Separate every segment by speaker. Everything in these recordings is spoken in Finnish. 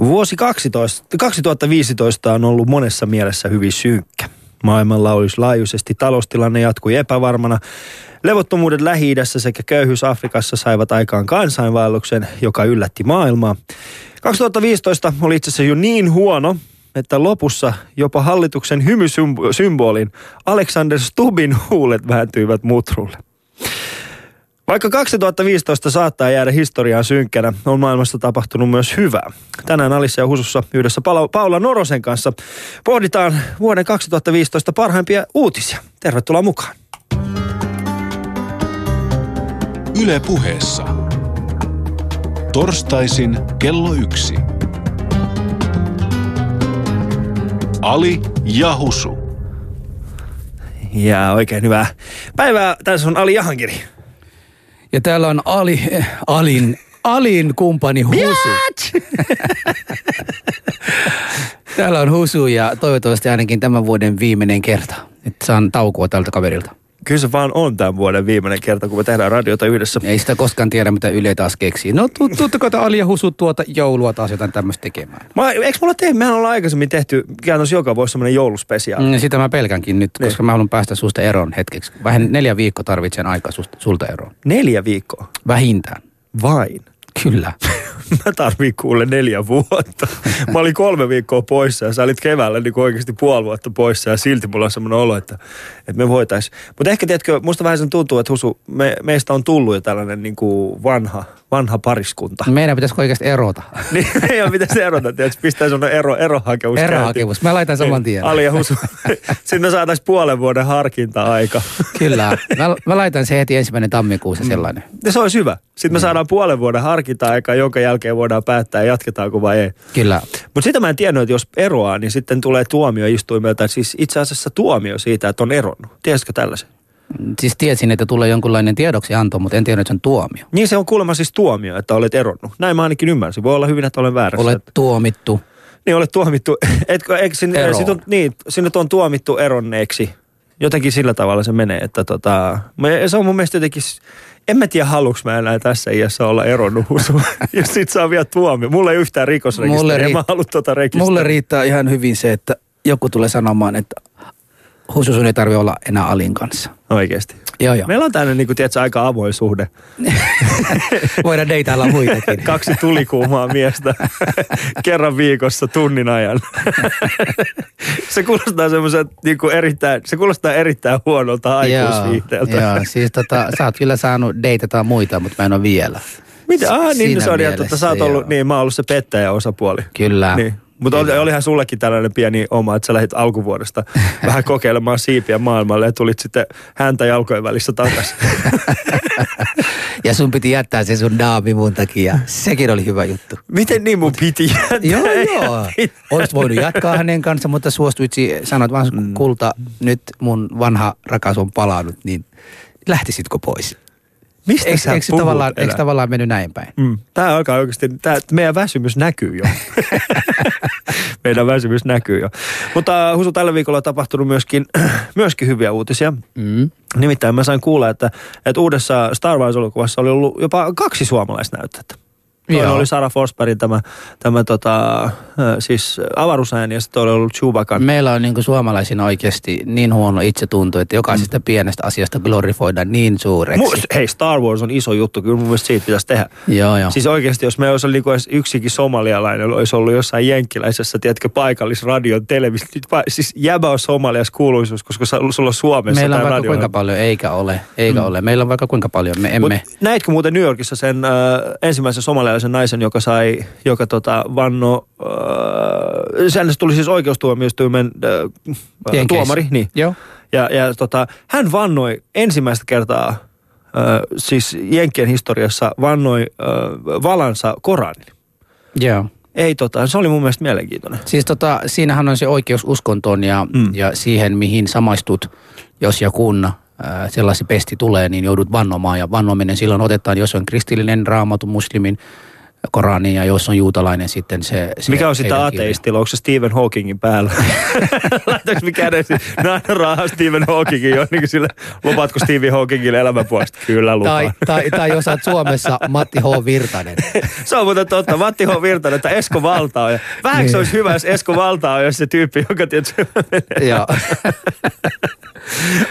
Speaker 1: Vuosi 12, 2015 on ollut monessa mielessä hyvin synkkä. Maailmanlaajuisesti taloustilanne jatkui epävarmana. Levottomuudet lähi sekä köyhyys Afrikassa saivat aikaan kansainvaelluksen, joka yllätti maailmaa. 2015 oli itse asiassa jo niin huono, että lopussa jopa hallituksen hymysymbolin Alexander Stubin huulet vääntyivät mutrulle. Vaikka 2015 saattaa jäädä historiaan synkkänä, on maailmassa tapahtunut myös hyvää. Tänään Alissa ja Husussa yhdessä Paula Norosen kanssa pohditaan vuoden 2015 parhaimpia uutisia. Tervetuloa mukaan.
Speaker 2: Yle puheessa. Torstaisin kello yksi. Ali ja Husu.
Speaker 1: Ja oikein hyvää päivää. Tässä on Ali Jahankiri.
Speaker 3: Ja täällä on Ali, Alin, Alin kumppani Husu. täällä on Husu ja toivottavasti ainakin tämän vuoden viimeinen kerta. Että saan taukoa tältä kaverilta.
Speaker 1: Kyllä se vaan on tämän vuoden viimeinen kerta, kun me tehdään radiota yhdessä.
Speaker 3: Ei sitä koskaan tiedä, mitä Yle taas keksii. No tuttuko te Ali ja Husu tuota joulua taas jotain tämmöistä tekemään?
Speaker 1: Mä, eikö mulla tehty, mehän ollaan aikaisemmin tehty käytännössä joka vuosi semmoinen jouluspesiaali.
Speaker 3: Mm, sitä mä pelkänkin nyt, niin. koska mä haluan päästä susta eroon hetkeksi. Vähän neljä viikkoa tarvitsen aikaa susta, sulta eroon.
Speaker 1: Neljä viikkoa?
Speaker 3: Vähintään.
Speaker 1: Vain?
Speaker 3: Kyllä.
Speaker 1: mä tarviin kuule neljä vuotta. Mä olin kolme viikkoa poissa ja sä olit keväällä niin oikeasti puoli vuotta poissa ja silti mulla on semmoinen olo, että, että me voitais. Mutta ehkä tiedätkö, musta vähän sen tuntuu, että Husu, me, meistä on tullut jo tällainen niin kuin vanha, vanha pariskunta.
Speaker 3: Meidän pitäisi oikeasti erota.
Speaker 1: niin, meidän pitäisi erota, että pistää semmoinen ero, erohakemus.
Speaker 3: Erohakemus, mä laitan saman tien.
Speaker 1: Ali ja Husu, sitten me saataisiin puolen vuoden harkinta-aika.
Speaker 3: Kyllä, mä, mä laitan se heti ensimmäinen tammikuussa mm. sellainen.
Speaker 1: Ja se olisi hyvä. Sitten me mm. saadaan puolen vuoden harkinta-aika, jonka jälkeen voidaan päättää, jatketaanko vai ei.
Speaker 3: Kyllä.
Speaker 1: Mutta sitä mä en tiennyt, että jos eroaa, niin sitten tulee tuomioistuimelta, siis itse asiassa tuomio siitä, että on eronnut. Tiesitkö tällaisen?
Speaker 3: Siis tiesin, että tulee jonkunlainen tiedoksianto, mutta en tiedä, että se on tuomio.
Speaker 1: Niin se on kuulemma siis tuomio, että olet eronnut. Näin mä ainakin ymmärsin. Voi olla hyvin, että olen väärässä.
Speaker 3: Olet tuomittu.
Speaker 1: Niin, olet tuomittu. Etkö, eikö sinne, on, niin, sinne on tuomittu eronneeksi. Jotenkin sillä tavalla se menee, että tota, se on mun mielestä jotenkin en mä tiedä, haluuks mä enää tässä iässä olla eronnut ja sit saa vielä tuomio. Mulla ei yhtään rikosrekisteriä, riitt- mä tuota rekisteriä.
Speaker 3: Mulle riittää ihan hyvin se, että joku tulee sanomaan, että Husu sun ei tarvi olla enää Alin kanssa.
Speaker 1: Oikeesti?
Speaker 3: Joo, joo.
Speaker 1: Meillä on tänne niin kuin, tiedätkö, aika avoin suhde.
Speaker 3: Voidaan deitailla muitakin.
Speaker 1: Kaksi tulikuumaa miestä kerran viikossa tunnin ajan. se kuulostaa semmoisen niin kuin erittäin, se kuulostaa erittäin huonolta aikuisviihteeltä.
Speaker 3: Joo, joo, siis tota, sä oot kyllä saanut deitata muita, mutta mä en ole vielä.
Speaker 1: Mitä? Ah, niin se on, että sä oot ollut, niin mä oon ollut se pettäjä osapuoli.
Speaker 3: Kyllä.
Speaker 1: Niin. Mutta oli, olihan sullekin tällainen pieni oma, että sä lähdit alkuvuodesta vähän kokeilemaan siipiä maailmalle ja tulit sitten häntä jalkojen välissä takaisin.
Speaker 3: ja sun piti jättää se sun daami mun takia. Sekin oli hyvä juttu.
Speaker 1: Miten niin mun piti jättää?
Speaker 3: joo, joo. Olisit voinut jatkaa hänen kanssa, mutta suostuit sanoit vaan, mm. kulta, nyt mun vanha rakas on palannut, niin lähtisitkö pois?
Speaker 1: Mistä eikö,
Speaker 3: sä eikö, puhut, tavallaan, eikö tavallaan mennyt näin päin?
Speaker 1: Mm. Tämä alkaa oikeasti, tämä, meidän väsymys näkyy jo. meidän väsymys näkyy jo. Mutta Husu, tällä viikolla on tapahtunut myöskin, myöskin hyviä uutisia. Mm. Nimittäin mä sain kuulla, että, että uudessa Star Wars-elokuvassa oli ollut jopa kaksi suomalaisnäytettä. Toinen oli Sara Forsbergin tämä, tämä tota, siis avaruusääni ja sitten oli ollut Chewbacca.
Speaker 3: Meillä on niin suomalaisina oikeasti niin huono itsetunto, että jokaisesta mm. pienestä asiasta glorifoidaan niin suureksi. Mu-
Speaker 1: hei, Star Wars on iso juttu, kyllä mun mielestä siitä pitäisi tehdä.
Speaker 3: Joo, joo.
Speaker 1: Siis oikeasti, jos me olisi ollut niin yksikin somalialainen, olisi ollut jossain jenkkiläisessä, tiedätkö, paikallisradion televisio. Siis jäbä on somalias kuuluisuus, koska sulla on Suomessa
Speaker 3: Meillä on vaikka
Speaker 1: radio.
Speaker 3: kuinka paljon, eikä ole, eikä mm. ole. Meillä on vaikka kuinka paljon, me emme. Mut
Speaker 1: näitkö muuten New Yorkissa sen äh, ensimmäisen somalialaisen sellaisen naisen, joka sai, joka tota, vanno, äh, tuli siis oikeustuomioistuimen äh, tuomari. Niin.
Speaker 3: Joo.
Speaker 1: Ja, ja tota, hän vannoi ensimmäistä kertaa, äh, siis Jenkkien historiassa, vannoi äh, valansa Koranin.
Speaker 3: Joo.
Speaker 1: Ei tota, se oli mun mielestä mielenkiintoinen.
Speaker 3: Siis tota, siinähän on se oikeus uskontoon ja, mm. ja siihen, mihin samaistut, jos ja kun sellaisi pesti tulee, niin joudut vannomaan. Ja vannominen silloin otetaan, jos on kristillinen, raamatu, muslimin, Koraniin ja jos on juutalainen sitten se... se
Speaker 1: Mikä on sitä ateistilla? Onko se Stephen Hawkingin päällä? Laitaanko me käden? No aina rahaa Stephen Hawkingin jo, niin sille, lupaatko Stephen Hawkingille elämänpuolesta? Kyllä lupaan.
Speaker 3: Tai, tai, tai jos olet Suomessa Matti H. Virtanen.
Speaker 1: Se on muuten totta. Matti H. Virtanen, että Esko Valtao. Ja Vähän
Speaker 3: Niin.
Speaker 1: se olisi hyvä, jos Esko Valtao olisi se tyyppi, joka tietysti menee.
Speaker 3: Joo.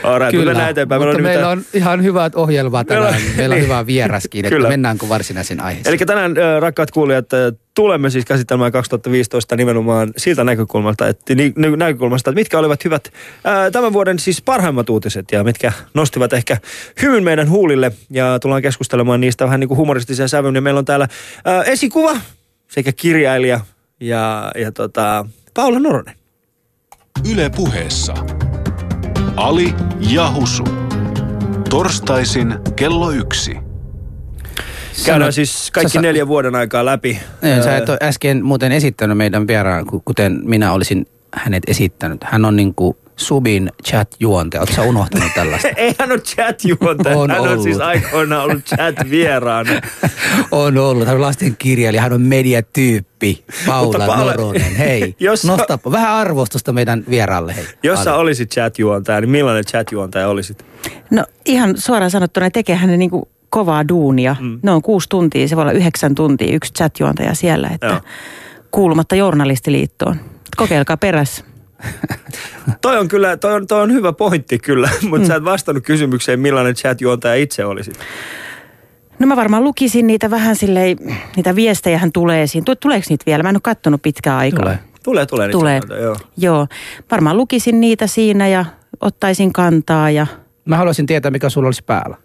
Speaker 1: Alright,
Speaker 3: Kyllä,
Speaker 1: mennään eteenpäin.
Speaker 3: mutta
Speaker 1: Meillä
Speaker 3: meillä
Speaker 1: on
Speaker 3: on ihan hyvät ohjelmat
Speaker 1: Meillä on-
Speaker 3: tänään. Meillä on
Speaker 1: niin.
Speaker 3: hyvä vieraskin, että
Speaker 1: Kyllä.
Speaker 3: mennäänkö varsinaisen aiheeseen.
Speaker 1: Eli tänään, rakkaat kuulijat, äh, tulemme siis käsittelemään 2015 nimenomaan siltä näkökulmasta, että, näkökulmasta, että mitkä olivat hyvät ää, tämän vuoden siis parhaimmat uutiset ja mitkä nostivat ehkä hymyn meidän huulille. Ja tullaan keskustelemaan niistä vähän niin kuin humoristisen sävyn. Ja meillä on täällä ää, esikuva sekä kirjailija ja, ja tota, Paula Noronen.
Speaker 2: Yle puheessa. Ali ja Husu. Torstaisin kello yksi.
Speaker 1: Käydään
Speaker 3: Sano-
Speaker 1: siis kaikki
Speaker 3: sä-
Speaker 1: neljä vuoden aikaa läpi.
Speaker 3: Niin, Sä et ole äsken muuten esittänyt meidän vieraan, ku- kuten minä olisin hänet esittänyt. Hän on niin kuin Subin chat-juontaja. Oletko sä unohtanut tällaista?
Speaker 1: Ei hän ole chat-juontaja,
Speaker 3: On
Speaker 1: hän on
Speaker 3: ollut.
Speaker 1: siis aikoinaan ollut chat-vieraana.
Speaker 3: on ollut. Hän on lastenkirjailija, hän on mediatyyppi. Paula, Noronen. Hei,
Speaker 1: Jos-
Speaker 3: nosta vähän arvostusta meidän vieraalle. Hei.
Speaker 1: Jos sä olisit chat-juontaja, niin millainen chat-juontaja olisit?
Speaker 4: No ihan suoraan sanottuna tekehän ne niinku kovaa duunia. Mm. Ne on kuusi tuntia, se voi olla yhdeksän tuntia yksi chatjuontaja siellä, että
Speaker 1: Joo.
Speaker 4: kuulumatta journalistiliittoon. Kokeilkaa perässä.
Speaker 1: Toi on kyllä, toi on, toi on hyvä pointti kyllä, mutta mm. sä et vastannut kysymykseen, millainen chat-juontaja itse olisit.
Speaker 4: No mä varmaan lukisin niitä vähän silleen, niitä viestejähän tulee siinä. Tu- Tuleeko niitä vielä? Mä en ole kattonut pitkään aikaa.
Speaker 3: Tulee.
Speaker 1: Tulee, tulee.
Speaker 4: Tulee.
Speaker 1: chat-juontajia, Joo.
Speaker 4: Joo. Varmaan lukisin niitä siinä ja ottaisin kantaa ja
Speaker 3: Mä haluaisin tietää, mikä sulla olisi päällä.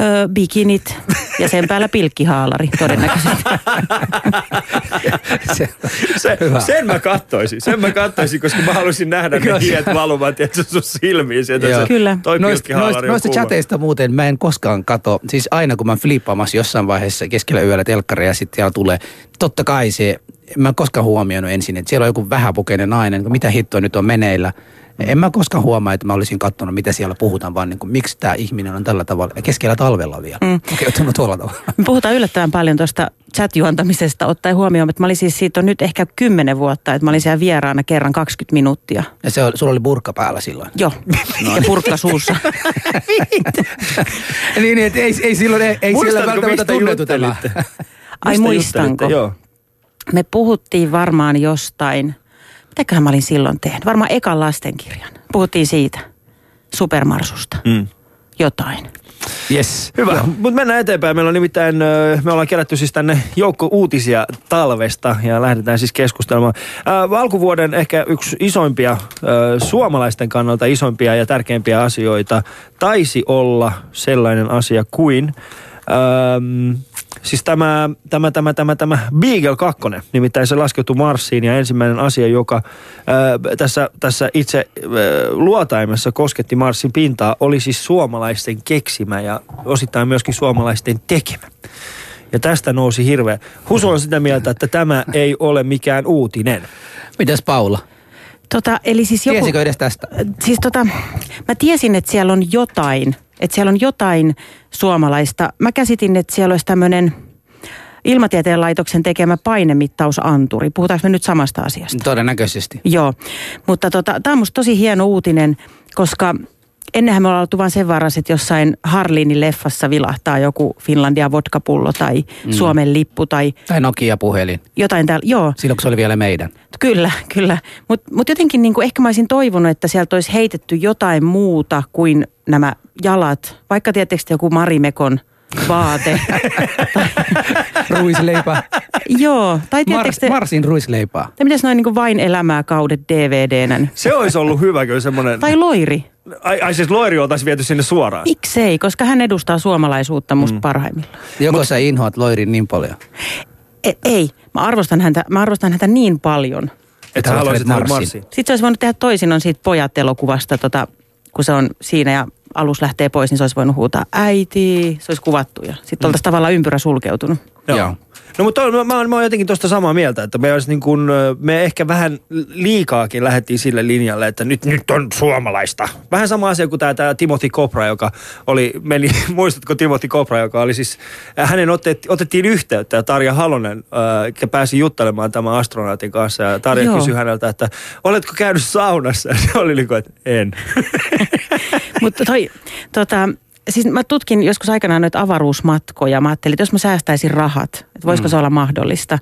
Speaker 4: Ö, bikinit ja sen päällä pilkkihaalari todennäköisesti.
Speaker 3: Se,
Speaker 1: Se,
Speaker 3: Hyvä.
Speaker 1: sen mä kattoisin, sen mä kattoisin, koska mä haluaisin nähdä ne hiet valuvat ja sun silmiin sieltä.
Speaker 3: Joo.
Speaker 1: Se,
Speaker 4: Kyllä.
Speaker 1: Toi
Speaker 3: noista,
Speaker 1: pilkkihaalari
Speaker 3: noista,
Speaker 1: on
Speaker 3: noista
Speaker 1: kuuma.
Speaker 3: chateista muuten mä en koskaan kato. Siis aina kun mä oon flippaamassa jossain vaiheessa keskellä yöllä telkkari ja sitten siellä tulee. Totta kai se, mä en koskaan huomioinut ensin, että siellä on joku vähäpukeinen nainen, mitä hittoa nyt on meneillä. En mä koskaan huomaa, että mä olisin katsonut, mitä siellä puhutaan, vaan niin kuin, miksi tämä ihminen on tällä tavalla. Keskellä talvella vielä. Mm. Okay, tuolla tavalla.
Speaker 4: Me puhutaan yllättävän paljon tuosta chat-juontamisesta, ottaen huomioon, että mä olin siis siitä on nyt ehkä kymmenen vuotta, että mä olin siellä vieraana kerran 20 minuuttia.
Speaker 3: Ja se oli, sulla oli burka päällä silloin.
Speaker 4: Joo, ja purkka suussa.
Speaker 3: niin, niin, että ei, ei silloin, ei, ei siellä välttämättä
Speaker 1: mistä
Speaker 3: tunnettu tämä.
Speaker 4: Ai muistanko?
Speaker 1: Joo.
Speaker 4: Me puhuttiin varmaan jostain, mitäköhän mä olin silloin tehnyt, varmaan ekan lastenkirjan. Puhuttiin siitä, supermarsusta,
Speaker 1: Mm.
Speaker 4: jotain.
Speaker 3: Yes.
Speaker 1: Hyvä, mutta mennään eteenpäin. Meillä on nimittäin, me ollaan kerätty siis tänne joukko uutisia talvesta ja lähdetään siis keskustelemaan. Ää, alkuvuoden ehkä yksi isoimpia, ö, suomalaisten kannalta isoimpia ja tärkeimpiä asioita taisi olla sellainen asia kuin... Öm, Siis tämä, tämä, tämä, tämä, tämä Beagle 2, nimittäin se laskeutui Marsiin ja ensimmäinen asia, joka ää, tässä, tässä itse ää, luotaimessa kosketti Marsin pintaa, oli siis suomalaisten keksimä ja osittain myöskin suomalaisten tekemä. Ja tästä nousi hirveä. Husu on sitä mieltä, että tämä ei ole mikään uutinen.
Speaker 3: Mitäs Paula?
Speaker 4: Tota, eli siis joku...
Speaker 3: Tiesikö edes tästä?
Speaker 4: Siis tota, mä tiesin, että siellä on jotain, että siellä on jotain suomalaista. Mä käsitin, että siellä olisi tämmöinen ilmatieteen laitoksen tekemä painemittausanturi. Puhutaanko me nyt samasta asiasta?
Speaker 3: Todennäköisesti.
Speaker 4: Joo, mutta tota, tämä on musta tosi hieno uutinen, koska ennenhän me ollaan oltu vain sen varas, että jossain Harlinin leffassa vilahtaa joku Finlandia vodkapullo tai mm. Suomen lippu tai
Speaker 3: Tai Nokia-puhelin.
Speaker 4: jotain täällä. Joo,
Speaker 3: Silloin se oli vielä meidän.
Speaker 4: Kyllä, kyllä. Mutta mut jotenkin niinku, ehkä mä olisin toivonut, että sieltä olisi heitetty jotain muuta kuin nämä jalat. Vaikka tietysti joku Marimekon vaate.
Speaker 3: Ruisleipä.
Speaker 4: Joo, tai
Speaker 3: Mars,
Speaker 4: tietysti...
Speaker 3: Marsin ruisleipää.
Speaker 4: tai mitäs noin niinku vain elämää kaudet DVDnä. niin-
Speaker 1: Se olisi ollut hyvä kyllä semmoinen...
Speaker 4: Tai Loiri.
Speaker 1: Ai, ai siis Loiri oltaisiin viety sinne suoraan.
Speaker 4: Miksei, koska hän edustaa suomalaisuutta musta mm. parhaimmillaan.
Speaker 3: Joko Mut, sä inhoat Loirin niin paljon?
Speaker 4: E- ei, mä arvostan, häntä, mä arvostan häntä niin paljon.
Speaker 1: Että
Speaker 3: sä
Speaker 1: haluaisit
Speaker 3: Marsin.
Speaker 1: Marsiin.
Speaker 4: Sitten se olisi voinut tehdä toisin on siitä pojat-elokuvasta, tota, kun se on siinä ja alus lähtee pois, niin se olisi voinut huutaa äiti, se olisi kuvattu ja sitten oltaisiin tavallaan ympyrä sulkeutunut.
Speaker 1: Joo.
Speaker 3: Joo.
Speaker 1: No mutta mä, mä, oon- mä oon jotenkin tuosta samaa mieltä, että me, olisi niin kuin, ö, me ehkä vähän liikaakin lähdettiin sille linjalle, että nyt, nyt on suomalaista. Vähän sama asia kuin tämä, tämä Timothy Kopra, joka oli, meni, muistatko Timothy Kopra, joka oli siis, hänen otet, otettiin yhteyttä ja Tarja Halonen äh, pääsi juttelemaan tämän astronautin kanssa ja Tarja
Speaker 4: Joo.
Speaker 1: kysyi häneltä, että oletko käynyt saunassa? Ja se oli niin kuin, että en.
Speaker 4: Mutta toi, tota, siis mä tutkin joskus aikanaan noita avaruusmatkoja. Mä ajattelin, että jos mä säästäisin rahat, että voisiko mm. se olla mahdollista.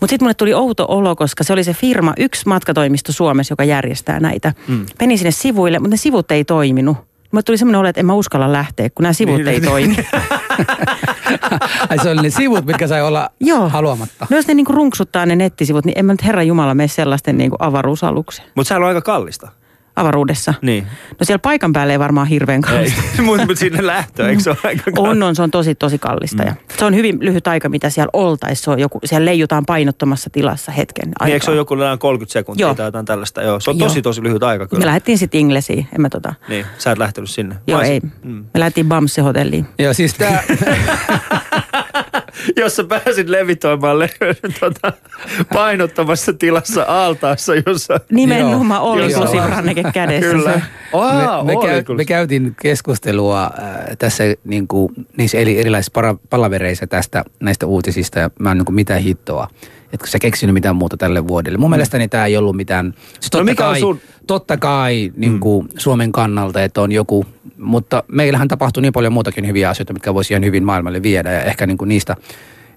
Speaker 4: Mutta sitten mulle tuli outo olo, koska se oli se firma, yksi matkatoimisto Suomessa, joka järjestää näitä. Mm. Menin sinne sivuille, mutta ne sivut ei toiminut. Mulle tuli semmoinen olo, että en mä uskalla lähteä, kun nämä sivut
Speaker 1: Niin,
Speaker 4: ei
Speaker 1: niin.
Speaker 4: toimi.
Speaker 3: Ai se oli ne sivut, mitkä sai olla
Speaker 4: Joo.
Speaker 3: haluamatta.
Speaker 4: No jos ne niinku runksuttaa ne nettisivut, niin en mä nyt herra Jumala mene sellaisten niinku avaruusalukseen.
Speaker 1: Mutta sehän on aika kallista.
Speaker 4: Avaruudessa.
Speaker 1: Niin.
Speaker 4: No siellä paikan päällä ei varmaan hirveän kallista.
Speaker 1: Mutta mut sinne lähtö, eikö se ole aika kallista?
Speaker 4: On, on, se on tosi, tosi kallista. Mm. Ja se on hyvin lyhyt aika, mitä siellä oltaisiin. Se on joku, siellä leijutaan painottomassa tilassa hetken aikaa.
Speaker 1: Niin, eikö se ole joku jotain 30 sekuntia
Speaker 4: Joo.
Speaker 1: tai jotain tällaista? Joo, se on
Speaker 4: Joo.
Speaker 1: tosi tosi lyhyt aika
Speaker 4: Me
Speaker 1: kyllä.
Speaker 4: lähdettiin sitten Inglesiin, en mä tota.
Speaker 1: Niin, sä et lähtenyt sinne.
Speaker 4: Joo,
Speaker 1: Mä
Speaker 4: ei.
Speaker 1: Mm.
Speaker 4: Me lähdettiin Bamse-hotelliin.
Speaker 3: Joo, siis tää,
Speaker 1: Jos sä pääsit levitoimaan le- tota, painottamassa tilassa aaltaassa, jossa...
Speaker 4: Nimenomaan oli lusiranneke kädessä.
Speaker 1: Kyllä.
Speaker 4: Se.
Speaker 1: Aa,
Speaker 3: me, me,
Speaker 1: oli
Speaker 3: käy, me käytiin keskustelua äh, tässä niin kuin, niissä eri, erilaisissa para, palavereissa tästä näistä uutisista ja mä en niin kuin mitään hittoa. Että sä keksinyt mitään muuta tälle vuodelle. Mun mielestäni tämä ei ollut mitään, siis totta
Speaker 1: No mikä on
Speaker 3: kai,
Speaker 1: sun-
Speaker 3: totta kai niin kuin Suomen kannalta, että on joku, mutta meillähän tapahtuu niin paljon muutakin hyviä asioita, mitkä voisi ihan hyvin maailmalle viedä ja ehkä niin kuin niistä,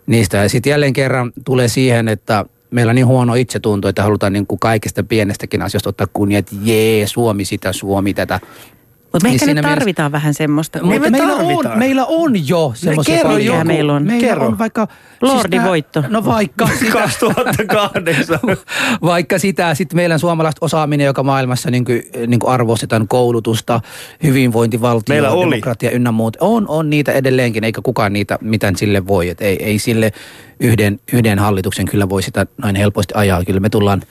Speaker 3: niistä. Ja sitten jälleen kerran tulee siihen, että meillä on niin huono itsetunto, että halutaan niin kuin kaikista pienestäkin asioista ottaa kunnia, että jee, Suomi sitä, Suomi tätä.
Speaker 4: Mutta me
Speaker 3: Niin
Speaker 4: ehkä
Speaker 3: siinä
Speaker 4: nyt
Speaker 3: mielessä-
Speaker 4: tarvitaan vähän semmoista.
Speaker 3: Mutta
Speaker 1: me
Speaker 3: meillä on, meillä on jo semmoisia
Speaker 1: kerro
Speaker 3: paljon-
Speaker 4: mikä meillä on.
Speaker 3: Meillä
Speaker 1: Kerro.
Speaker 3: on vaikka...
Speaker 4: Lordin
Speaker 3: tää-
Speaker 4: voitto.
Speaker 3: No vaikka sitä,
Speaker 1: 2008.
Speaker 3: vaikka sitä, sitten meillä on suomalaista osaaminen, joka maailmassa niin kuin, niin kuin arvostetaan koulutusta, hyvinvointivaltio,
Speaker 1: Meillä oli.
Speaker 3: demokratia ynnä muut. On, on niitä edelleenkin, eikä kukaan niitä mitään sille voi. Et ei, ei sille yhden, yhden hallituksen kyllä voi sitä noin helposti ajaa. Kyllä me tullaan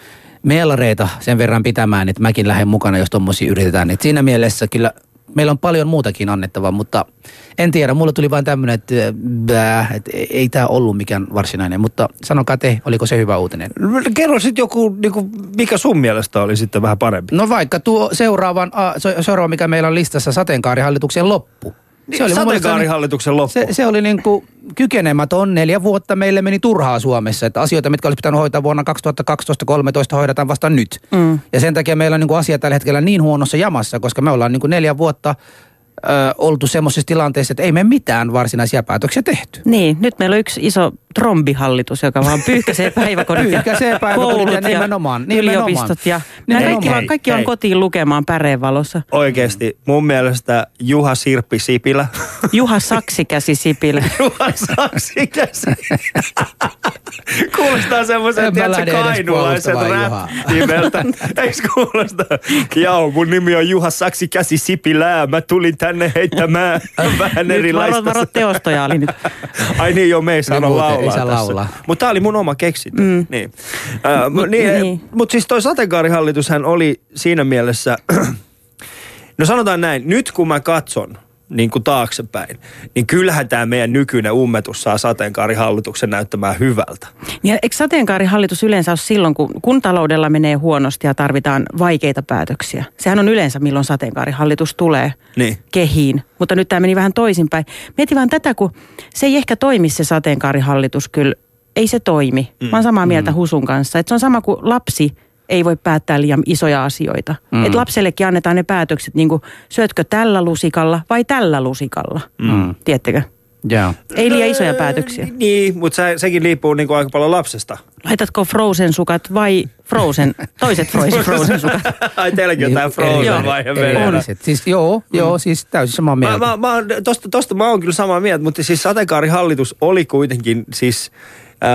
Speaker 3: meelareita sen verran pitämään, että mäkin lähden mukana, jos tommosia yritetään. Et siinä mielessä kyllä meillä on paljon muutakin annettavaa, mutta en tiedä, mulle tuli vain tämmöinen, että, bää, että ei, ei tämä ollut mikään varsinainen, mutta sanokaa te, oliko se hyvä uutinen?
Speaker 1: Kerro sitten joku, niinku, mikä sun mielestä oli sitten vähän parempi.
Speaker 3: No vaikka tuo seuraavan, seuraava, mikä meillä on listassa, sateenkaarihallituksen loppu. Se oli
Speaker 1: Sateenkaarihallituksen loppu.
Speaker 3: Se, se oli niin kuin kykenemätön. Neljä vuotta meille meni turhaa Suomessa. Että asioita, mitkä olisi pitänyt hoitaa vuonna 2012-2013, hoidetaan vasta nyt.
Speaker 4: Mm.
Speaker 3: Ja sen takia meillä on niin kuin asia tällä hetkellä niin huonossa jamassa, koska me ollaan niin kuin neljä vuotta ö, oltu semmoisessa tilanteessa, että ei me mitään varsinaisia päätöksiä tehty.
Speaker 4: Niin, nyt meillä on yksi iso trombihallitus, joka vaan pyyhkäisee päiväkodit ja
Speaker 3: Pyyhkäisee päiväkodit ja
Speaker 4: koulut ja
Speaker 3: nimenomaan, nimenomaan.
Speaker 4: yliopistot. Ja
Speaker 3: Nimenomaan.
Speaker 4: kaikki, vaan, kaikki
Speaker 1: Hei,
Speaker 4: on
Speaker 1: hei.
Speaker 4: kotiin lukemaan päreenvalossa.
Speaker 1: Oikeesti, mun mielestä Juha Sirppi Sipilä.
Speaker 4: Juha Saksikäsi Sipilä.
Speaker 1: Juha Saksikäsi. Kuulostaa semmoisen, tiedätkö, kainulaiset
Speaker 3: puolustamaan
Speaker 1: rap-nimeltä. Eikö kuulosta? Joo, mun nimi on Juha Saksikäsi Sipilä. Mä tulin tänne heittämään vähän
Speaker 4: Nyt
Speaker 1: erilaista.
Speaker 4: varo, varo teostoja oli nyt.
Speaker 1: Ai niin joo, me ei
Speaker 3: muuten ei
Speaker 1: laulaa
Speaker 3: saa
Speaker 1: tässä.
Speaker 3: laulaa.
Speaker 1: Mutta tää oli mun oma keksintö. Mm. Niin. Äh,
Speaker 4: Mut-
Speaker 1: mut, niin,
Speaker 4: niin.
Speaker 1: niin. Mut siis toi sateenkaarihallitushan oli siinä mielessä, no sanotaan näin, nyt kun mä katson niin kuin taaksepäin, niin kyllähän tämä meidän nykyinen ummetus saa sateenkaarihallituksen näyttämään hyvältä.
Speaker 4: Ja eikö sateenkaarihallitus yleensä ole silloin, kun, kun taloudella menee huonosti ja tarvitaan vaikeita päätöksiä? Sehän on yleensä, milloin sateenkaarihallitus tulee
Speaker 1: Niin.
Speaker 4: kehiin. Mutta nyt tämä meni vähän toisinpäin. Mieti vaan tätä, kun se ei ehkä toimi se sateenkaarihallitus kyllä. Ei se toimi. Mm. Mä oon samaa mieltä mm. Husun kanssa. Että se on sama kuin lapsi ei voi päättää liian isoja asioita. Mm. Että lapsellekin annetaan ne päätökset, niin kuin syötkö tällä lusikalla vai tällä lusikalla. Mm. Tiedättekö?
Speaker 3: Joo.
Speaker 4: Ei liian isoja päätöksiä.
Speaker 1: Niin, mutta se, sekin riippuu niin kuin aika paljon lapsesta.
Speaker 4: Laitatko Frozen sukat vai Frozen, toiset Frozen, Frozen sukat?
Speaker 1: Ai teilläkin on
Speaker 3: Niin,
Speaker 1: tää Frozen
Speaker 4: Joo.
Speaker 1: vaihe
Speaker 3: Eri-
Speaker 1: meillä.
Speaker 3: erilliset. Siis joo, joo, siis täysin samaa
Speaker 1: Mä,
Speaker 3: mieltä.
Speaker 1: mä, mä, oon- tosta, tosta mä oon kyllä samaa mieltä, mutta siis sateenkaarihallitus oli kuitenkin siis... Ää,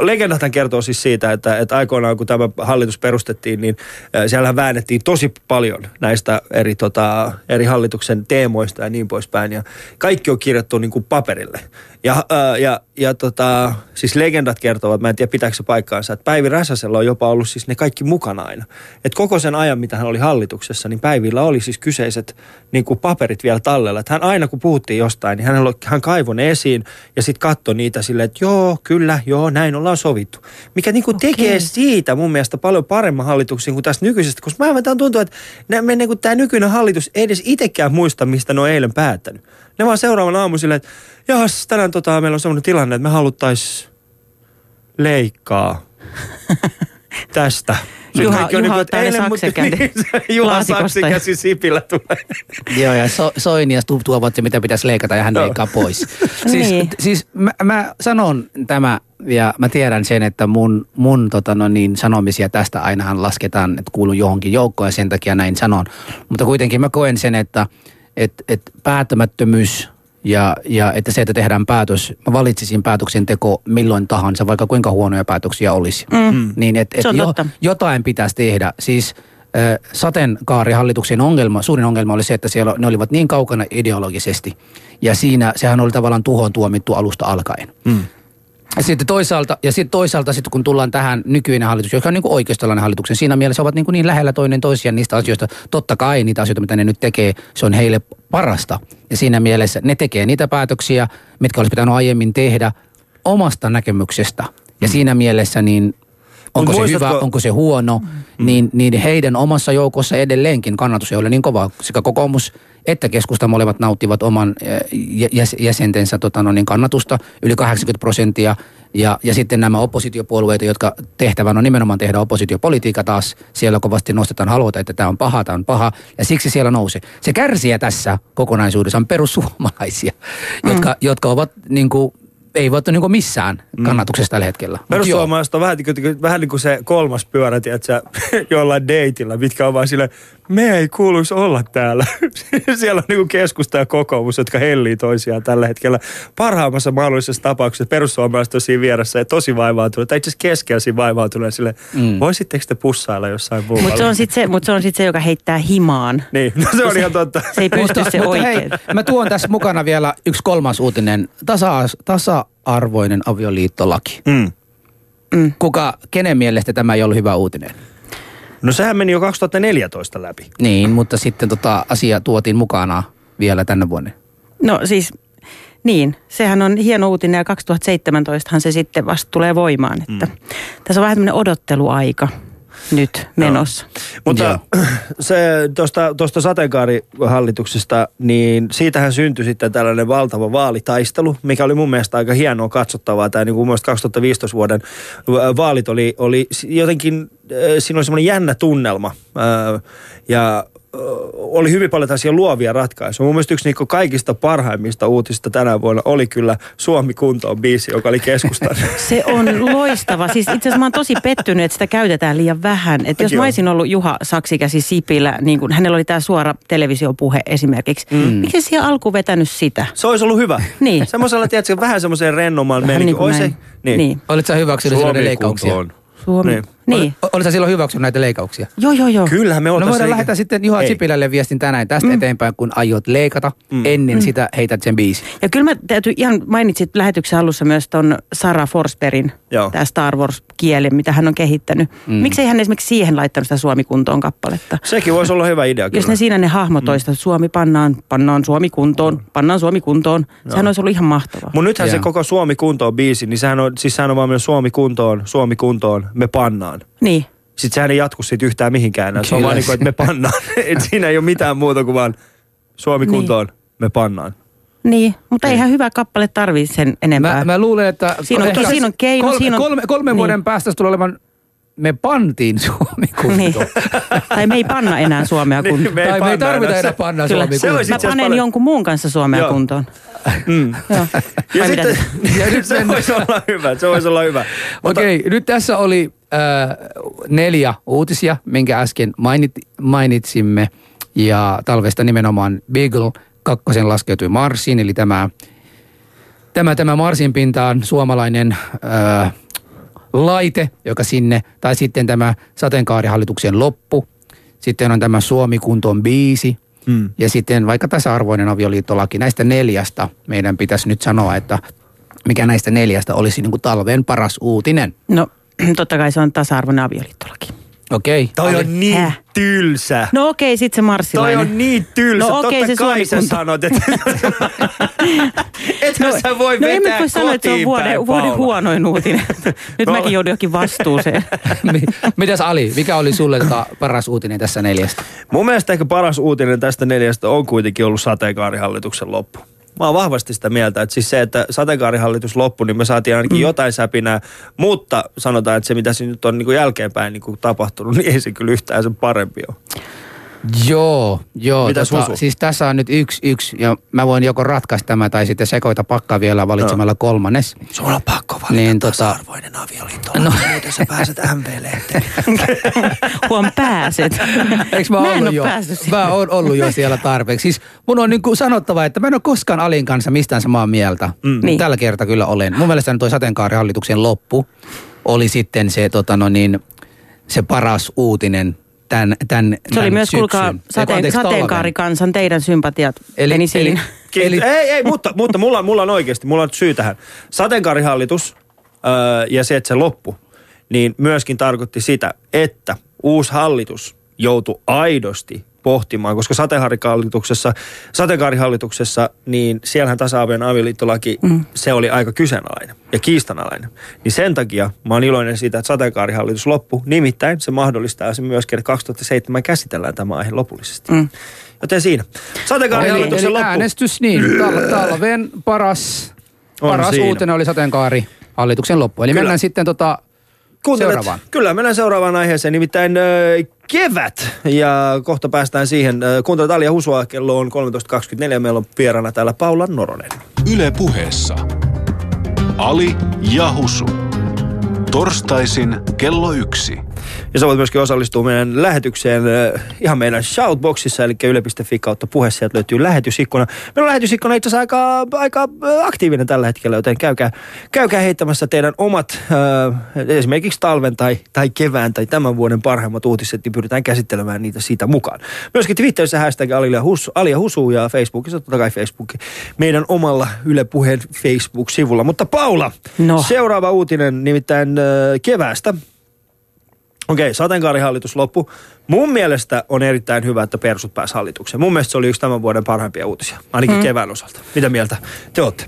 Speaker 1: legendathan kertoo siis siitä, että, että aikoinaan kun tämä hallitus perustettiin, niin äh, siellähän väännettiin tosi paljon näistä eri, tota, eri hallituksen teemoista ja niin poispäin. Ja kaikki on kirjattu niin kuin paperille. Ja, ja, ja tota, siis legendat kertovat, mä en tiedä pitääkö se paikkaansa, että Päivi Räsäsellä on jopa ollut siis ne kaikki mukana aina. Että koko sen ajan, mitä hän oli hallituksessa, niin Päivillä oli siis kyseiset niin kuin paperit vielä tallella. Että hän aina kun puhuttiin jostain, niin hän, hän kaivoi ne esiin ja sitten katsoi niitä silleen, että joo, kyllä, joo, näin ollaan sovittu. Mikä niin kuin
Speaker 4: Okei.
Speaker 1: tekee siitä mun mielestä paljon paremman hallituksen kuin tästä nykyisestä, koska mä tuntuu, että ne, me, niin kuin tämä nykyinen hallitus ei edes itsekään muista, mistä ne on eilen päättänyt. Ne vaan seuraavan aamu silleen, että jahas, tänään tota, meillä on sellainen tilanne, että me haluttaisiin leikkaa tästä. Sitten
Speaker 4: Juha-
Speaker 1: kaikki on
Speaker 4: Juha
Speaker 1: niin
Speaker 4: ottaa ne
Speaker 1: eilen, mutta-
Speaker 4: saksekädet
Speaker 1: niin, Juha Saksikäsi Sipilä tulee.
Speaker 3: Joo, ja so, Soini ja Stubb tuovat se, mitä pitäisi leikata, ja hän
Speaker 1: Joo.
Speaker 3: leikkaa pois. siis
Speaker 4: Niin.
Speaker 3: siis mä, mä sanon tämä, ja mä tiedän sen, että mun, mun tota no niin, sanomisia tästä ainahan lasketaan, että kuulun johonkin joukkoon, ja sen takia näin sanon. Mutta kuitenkin mä koen sen, että et, et päättämättömyys ja, ja että se, että tehdään päätös, mä valitsisin päätöksenteko milloin tahansa, vaikka kuinka huonoja päätöksiä olisi. Mm. Niin, et, et
Speaker 4: on
Speaker 3: jo,
Speaker 4: totta.
Speaker 3: jotain pitäisi tehdä. Siis äh, sateenkaarihallituksen ongelma, suurin ongelma oli se, että siellä ne olivat niin kaukana ideologisesti. Ja siinä sehän oli tavallaan tuhoon tuomittu alusta alkaen.
Speaker 1: Mm.
Speaker 3: Ja sitten toisaalta, ja sitten toisaalta sitten kun tullaan tähän nykyinen hallitus, joka on niin kuin oikeistolainen hallituksen, siinä mielessä ovat niin, kuin niin lähellä toinen toisiaan niistä asioista. Totta kai niitä asioita, mitä ne nyt tekee, se on heille parasta. Ja siinä mielessä ne tekee niitä päätöksiä, mitkä olisi pitänyt aiemmin tehdä omasta näkemyksestä. Ja siinä mielessä niin onko se hyvä, onko se huono, mm. niin, niin heidän omassa joukossa edelleenkin kannatus ei ole niin kova. Sekä kokoomus että keskusta molemmat nauttivat oman eh, jä- jäs- jäsentensä tota, no niin kannatusta yli 80 prosenttia. Ja, ja sitten nämä oppositiopuolueet, jotka tehtävän on nimenomaan tehdä oppositiopolitiikka taas, siellä kovasti nostetaan haluta, että tämä on paha, tämä on paha, ja siksi siellä nousee. Se kärsiä tässä kokonaisuudessa on perussuomalaisia, mm. jotka, jotka ovat niin kuin, eivät ole niin missään kannatuksessa tällä hetkellä.
Speaker 1: Perussuomalaiset on vähän, niin kuin, vähän niin kuin se kolmas pyörä, tiedätkö, jollain deitillä, mitkä on vaan sille, me ei kuuluisi olla täällä. Siellä on niin kuin keskusta ja kokoomus, jotka hellii toisiaan tällä hetkellä. Parhaimmassa mahdollisessa tapauksessa perussuomalaiset on siinä vieressä ja tosi vaivautunut, tai itse asiassa keskellä siinä vaivautunut sille, mm. voisitteko te pussailla jossain muualla?
Speaker 4: Mutta se on sitten se, mut se, on sit se, joka heittää himaan.
Speaker 1: Niin, no se on ihan totta.
Speaker 4: Se ei pysty se
Speaker 3: mutta hei,
Speaker 4: oikein.
Speaker 3: mä tuon tässä mukana vielä yksi kolmas uutinen. Tasa, tasa-arvoinen avioliittolaki.
Speaker 1: Mm.
Speaker 3: Kuka, kenen mielestä tämä ei ollut hyvä uutinen?
Speaker 1: No sehän meni jo 2014 läpi.
Speaker 3: Niin, mutta sitten tota asia tuotiin mukana vielä tänä vuonna.
Speaker 4: No siis, niin, sehän on hieno uutinen ja 2017han se sitten vasta tulee voimaan. Että
Speaker 1: Mm.
Speaker 4: Tässä on vähän tämmöinen odotteluaika nyt menossa.
Speaker 1: Mutta se tuosta, tuosta sateenkaarihallituksesta, niin siitähän syntyi sitten tällainen valtava vaalitaistelu, mikä oli mun mielestä aika hienoa katsottavaa. Tämä niin kuin mun mielestä 2015 vuoden vaalit oli, oli jotenkin, äh, siinä oli semmoinen jännä tunnelma. Äh, Ja oli hyvin paljon tällaisia luovia ratkaisuja. Mun mielestä yksi niinku kaikista parhaimmista uutisista tänä vuonna oli kyllä Suomi kuntoon biisi, joka oli keskustan.
Speaker 4: Se on loistava. Siis itse asiassa mä oon tosi pettynyt, että sitä käytetään liian vähän. Että jos mä olisin ollut Juha Saksikäsi Sipilä, niin kun hänellä oli tämä suora televisiopuhe esimerkiksi. Mm. Miksi siihen alku vetänyt sitä?
Speaker 1: Se olisi ollut hyvä.
Speaker 4: Niin.
Speaker 1: Semmoisella, tiedätkö, vähän semmoiseen rennomman
Speaker 4: Vähän
Speaker 1: meni.
Speaker 4: niin
Speaker 1: se-
Speaker 4: näin.
Speaker 1: Niin.
Speaker 4: niin.
Speaker 3: Olitko sä hyväksynyt leikkauksia?
Speaker 4: Suomi.
Speaker 1: Niin.
Speaker 4: Niin. niin.
Speaker 3: O- Olitko sä silloin hyväksynyt näitä leikkauksia?
Speaker 4: Joo, joo, joo.
Speaker 1: Kyllähän me
Speaker 3: No
Speaker 1: oltaisiin.
Speaker 3: voidaan lähettää sitten Juha
Speaker 1: Ei.
Speaker 3: Sipilälle viestin tänään tästä mm. eteenpäin, kun aiot leikata. Mm. Ennen sitä heität sen biisin.
Speaker 4: Ja kyllä mä täytyy ihan mainitsit lähetyksen alussa myös ton Sara Forsbergin,
Speaker 1: Joo.
Speaker 4: tämä Star Wars-kieli, mitä hän on kehittänyt. Mm. Miksei hän esimerkiksi siihen laittanut sitä Suomi kuntoon kappaletta?
Speaker 1: Sekin voisi olla hyvä idea
Speaker 4: Jos ne siinä ne hahmotoista, mm. Suomi pannaan, pannaan Suomi kuntoon, pannaan Suomi kuntoon. Sehän olisi ollut ihan mahtavaa.
Speaker 1: Mutta nythän se
Speaker 3: Joo.
Speaker 1: koko Suomi kuntoon biisi, niin sehän on, siis sehän on vaan myös Suomi kuntoon, Suomi kuntoon, me pannaan.
Speaker 4: Niin.
Speaker 1: Sitten sehän ei jatku siitä yhtään mihinkään. Se on vaan niin kuin, että me pannaan. Et siinä ei ole mitään muuta kuin vaan Suomi
Speaker 4: Niin.
Speaker 1: kuntoon, me pannaan.
Speaker 4: Niin, mutta eihän hyvä kappale tarvii sen enempää.
Speaker 3: Mä, mä luulen, että...
Speaker 4: Siinä on-
Speaker 3: ehkä
Speaker 4: siinä on keino,
Speaker 3: kolme,
Speaker 4: siinä on-
Speaker 3: kolme, kolmen
Speaker 4: niin.
Speaker 3: vuoden päästä tulee olemaan... Me pantiin Suomi kuntoon.
Speaker 4: niin. tai me ei panna enää Suomea
Speaker 1: Niin,
Speaker 4: kuntoon.
Speaker 1: me ei
Speaker 3: tai me ei tarvita
Speaker 1: enää.
Speaker 3: enää
Speaker 1: Se-
Speaker 3: panna
Speaker 4: Kyllä.
Speaker 3: Suomi kuntoon.
Speaker 4: Mä panen
Speaker 1: paljon-
Speaker 4: jonkun muun kanssa Suomea
Speaker 1: Joo.
Speaker 4: kuntoon.
Speaker 1: Mm.
Speaker 4: Joo.
Speaker 1: Ja sitten?
Speaker 3: Ja nyt
Speaker 1: se voisi olla hyvä, se voisi olla hyvä. Mutta-
Speaker 3: Okei, nyt tässä oli äh, neljä uutisia, minkä äsken mainit, mainitsimme. Ja talvesta nimenomaan Beagle kakkosen laskeutui Marsiin, eli tämä tämä, tämä Marsin pintaan suomalainen ää, laite, joka sinne, tai sitten tämä sateenkaarihallituksen loppu. Sitten on tämä Suomi kuntoon biisi.
Speaker 1: Mm.
Speaker 3: Ja sitten vaikka tasa-arvoinen avioliittolaki. Näistä neljästä meidän pitäisi nyt sanoa, että mikä näistä neljästä olisi niin kuin talven paras uutinen.
Speaker 4: No totta kai se on tasa-arvoinen avioliittolaki.
Speaker 3: Okei.
Speaker 1: Toi
Speaker 3: Ali.
Speaker 1: on niin
Speaker 4: Häh?
Speaker 1: tylsä.
Speaker 4: No okei, sit se
Speaker 1: Toi
Speaker 4: marssilainen.
Speaker 1: on niin tylsä.
Speaker 4: No okei,
Speaker 1: Totta
Speaker 4: se
Speaker 1: kai sä sanot, että... Ethän sä voi
Speaker 4: no
Speaker 1: vetää
Speaker 4: mä voi sanoa, että se on vuoden,
Speaker 1: päin,
Speaker 4: vuoden huonoin uutinen. Nyt
Speaker 1: No.
Speaker 4: mäkin joudun jokin vastuuseen.
Speaker 3: Mi- Mitäs Ali, mikä oli sulle tota paras uutinen tässä neljästä?
Speaker 1: Mun mielestä ehkä paras uutinen tästä neljästä on kuitenkin ollut sateenkaarihallituksen loppu. Mä oon vahvasti sitä mieltä, että siis se, että sateenkaarihallitus loppui, niin me saatiin ainakin mm. jotain säpinää, mutta sanotaan, että se mitä siinä nyt on niin kuin jälkeenpäin niin kuin tapahtunut, niin ei se kyllä yhtään sen parempi ole.
Speaker 3: Joo, joo.
Speaker 1: Mitäs Husu?
Speaker 3: siis tässä on nyt yksi, yksi, ja mä voin joko ratkaista tämä tai sitten sekoita pakkaa vielä valitsemalla kolmannes.
Speaker 1: Sulla on pakko valita
Speaker 3: Niin, tota-
Speaker 1: tasa-arvoinen avioliitto, no. muuten sä pääset MV-lehteen.
Speaker 3: Huom pääset. Eikö mä,
Speaker 4: Mä en
Speaker 3: ollut
Speaker 4: oo
Speaker 3: jo? Mä oon ollut jo siellä tarpeeksi. Siis mun on niin kuin sanottava, että mä en ole koskaan Alin kanssa mistään samaa mieltä. Mm.
Speaker 4: Niin.
Speaker 3: Tällä kertaa kyllä olen. Mun mielestä toi sateenkaarihallituksen loppu oli sitten se, tota no niin, se paras uutinen tämän, tämän
Speaker 4: Se oli myös, kuulkaa,
Speaker 3: syksyn.
Speaker 4: Sateen, sateenkaarikansan teidän sympatiat
Speaker 3: Eli-
Speaker 4: meni siinä.
Speaker 3: eli-
Speaker 1: Eli...
Speaker 3: Eli-
Speaker 1: Ei, ei, mutta, mutta mulla, mulla on oikeasti, mulla on syy tähän. Sateenkaarihallitus öö, ja se, että se loppu, niin myöskin tarkoitti sitä, että uusi hallitus joutui aidosti pohtimaan, koska sateenkaarihallituksessa, sateenkaarihallituksessa niin siellähän tasa-arvoinen avioliittolaki, mm. se oli aika kyseenalainen ja kiistanalainen. Niin sen takia mä oon iloinen siitä, että sateenkaarihallitus loppu. Nimittäin se mahdollistaa sen myöskin, että 2007 käsitellään tämä aihe lopullisesti. Mm. Joten siinä. Sateenkaarihallituksen
Speaker 3: eli
Speaker 1: loppu.
Speaker 3: äänestys niin, tal- talven paras, paras uutinen oli sateenkaari hallituksen loppu. Eli
Speaker 1: Kyllä.
Speaker 3: mennään sitten tota
Speaker 1: Kuuntelet,
Speaker 3: seuraavaan.
Speaker 1: Kyllä, mennään seuraavaan aiheeseen, nimittäin ö, kevät. Ja kohta päästään siihen. Kuuntelet Alia Husua, kello on 13.24. Meillä on vieraana täällä Paula Noronen.
Speaker 2: Yle puheessa. Ali ja Husu. Torstaisin kello yksi.
Speaker 1: Ja sä voit myöskin osallistua meidän lähetykseen ö, ihan meidän shoutboxissa, eli yle.fi kautta puhe, sieltä löytyy lähetysikkuna. Meillä on lähetysikkuna itse asiassa aika, aika ö, aktiivinen tällä hetkellä, joten käykää, käykää heittämässä teidän omat ö, esimerkiksi talven tai, tai kevään tai tämän vuoden parhaimmat uutiset, niin pyritään käsittelemään niitä siitä mukaan. Myöskin Twitterissä hashtag Alia Husu, Alia Husu ja Facebookissa totta kai Facebook meidän omalla Yle Puheen Facebook-sivulla. Mutta Paula,
Speaker 4: No.
Speaker 1: seuraava uutinen nimittäin ö, keväästä. Okei, sateenkaarihallitus loppu. Mun mielestä on erittäin hyvä, että persut pääsi hallitukseen. Mun mielestä se oli yksi tämän vuoden parhaimpia uutisia, ainakin mm. kevään osalta. Mitä mieltä te olette?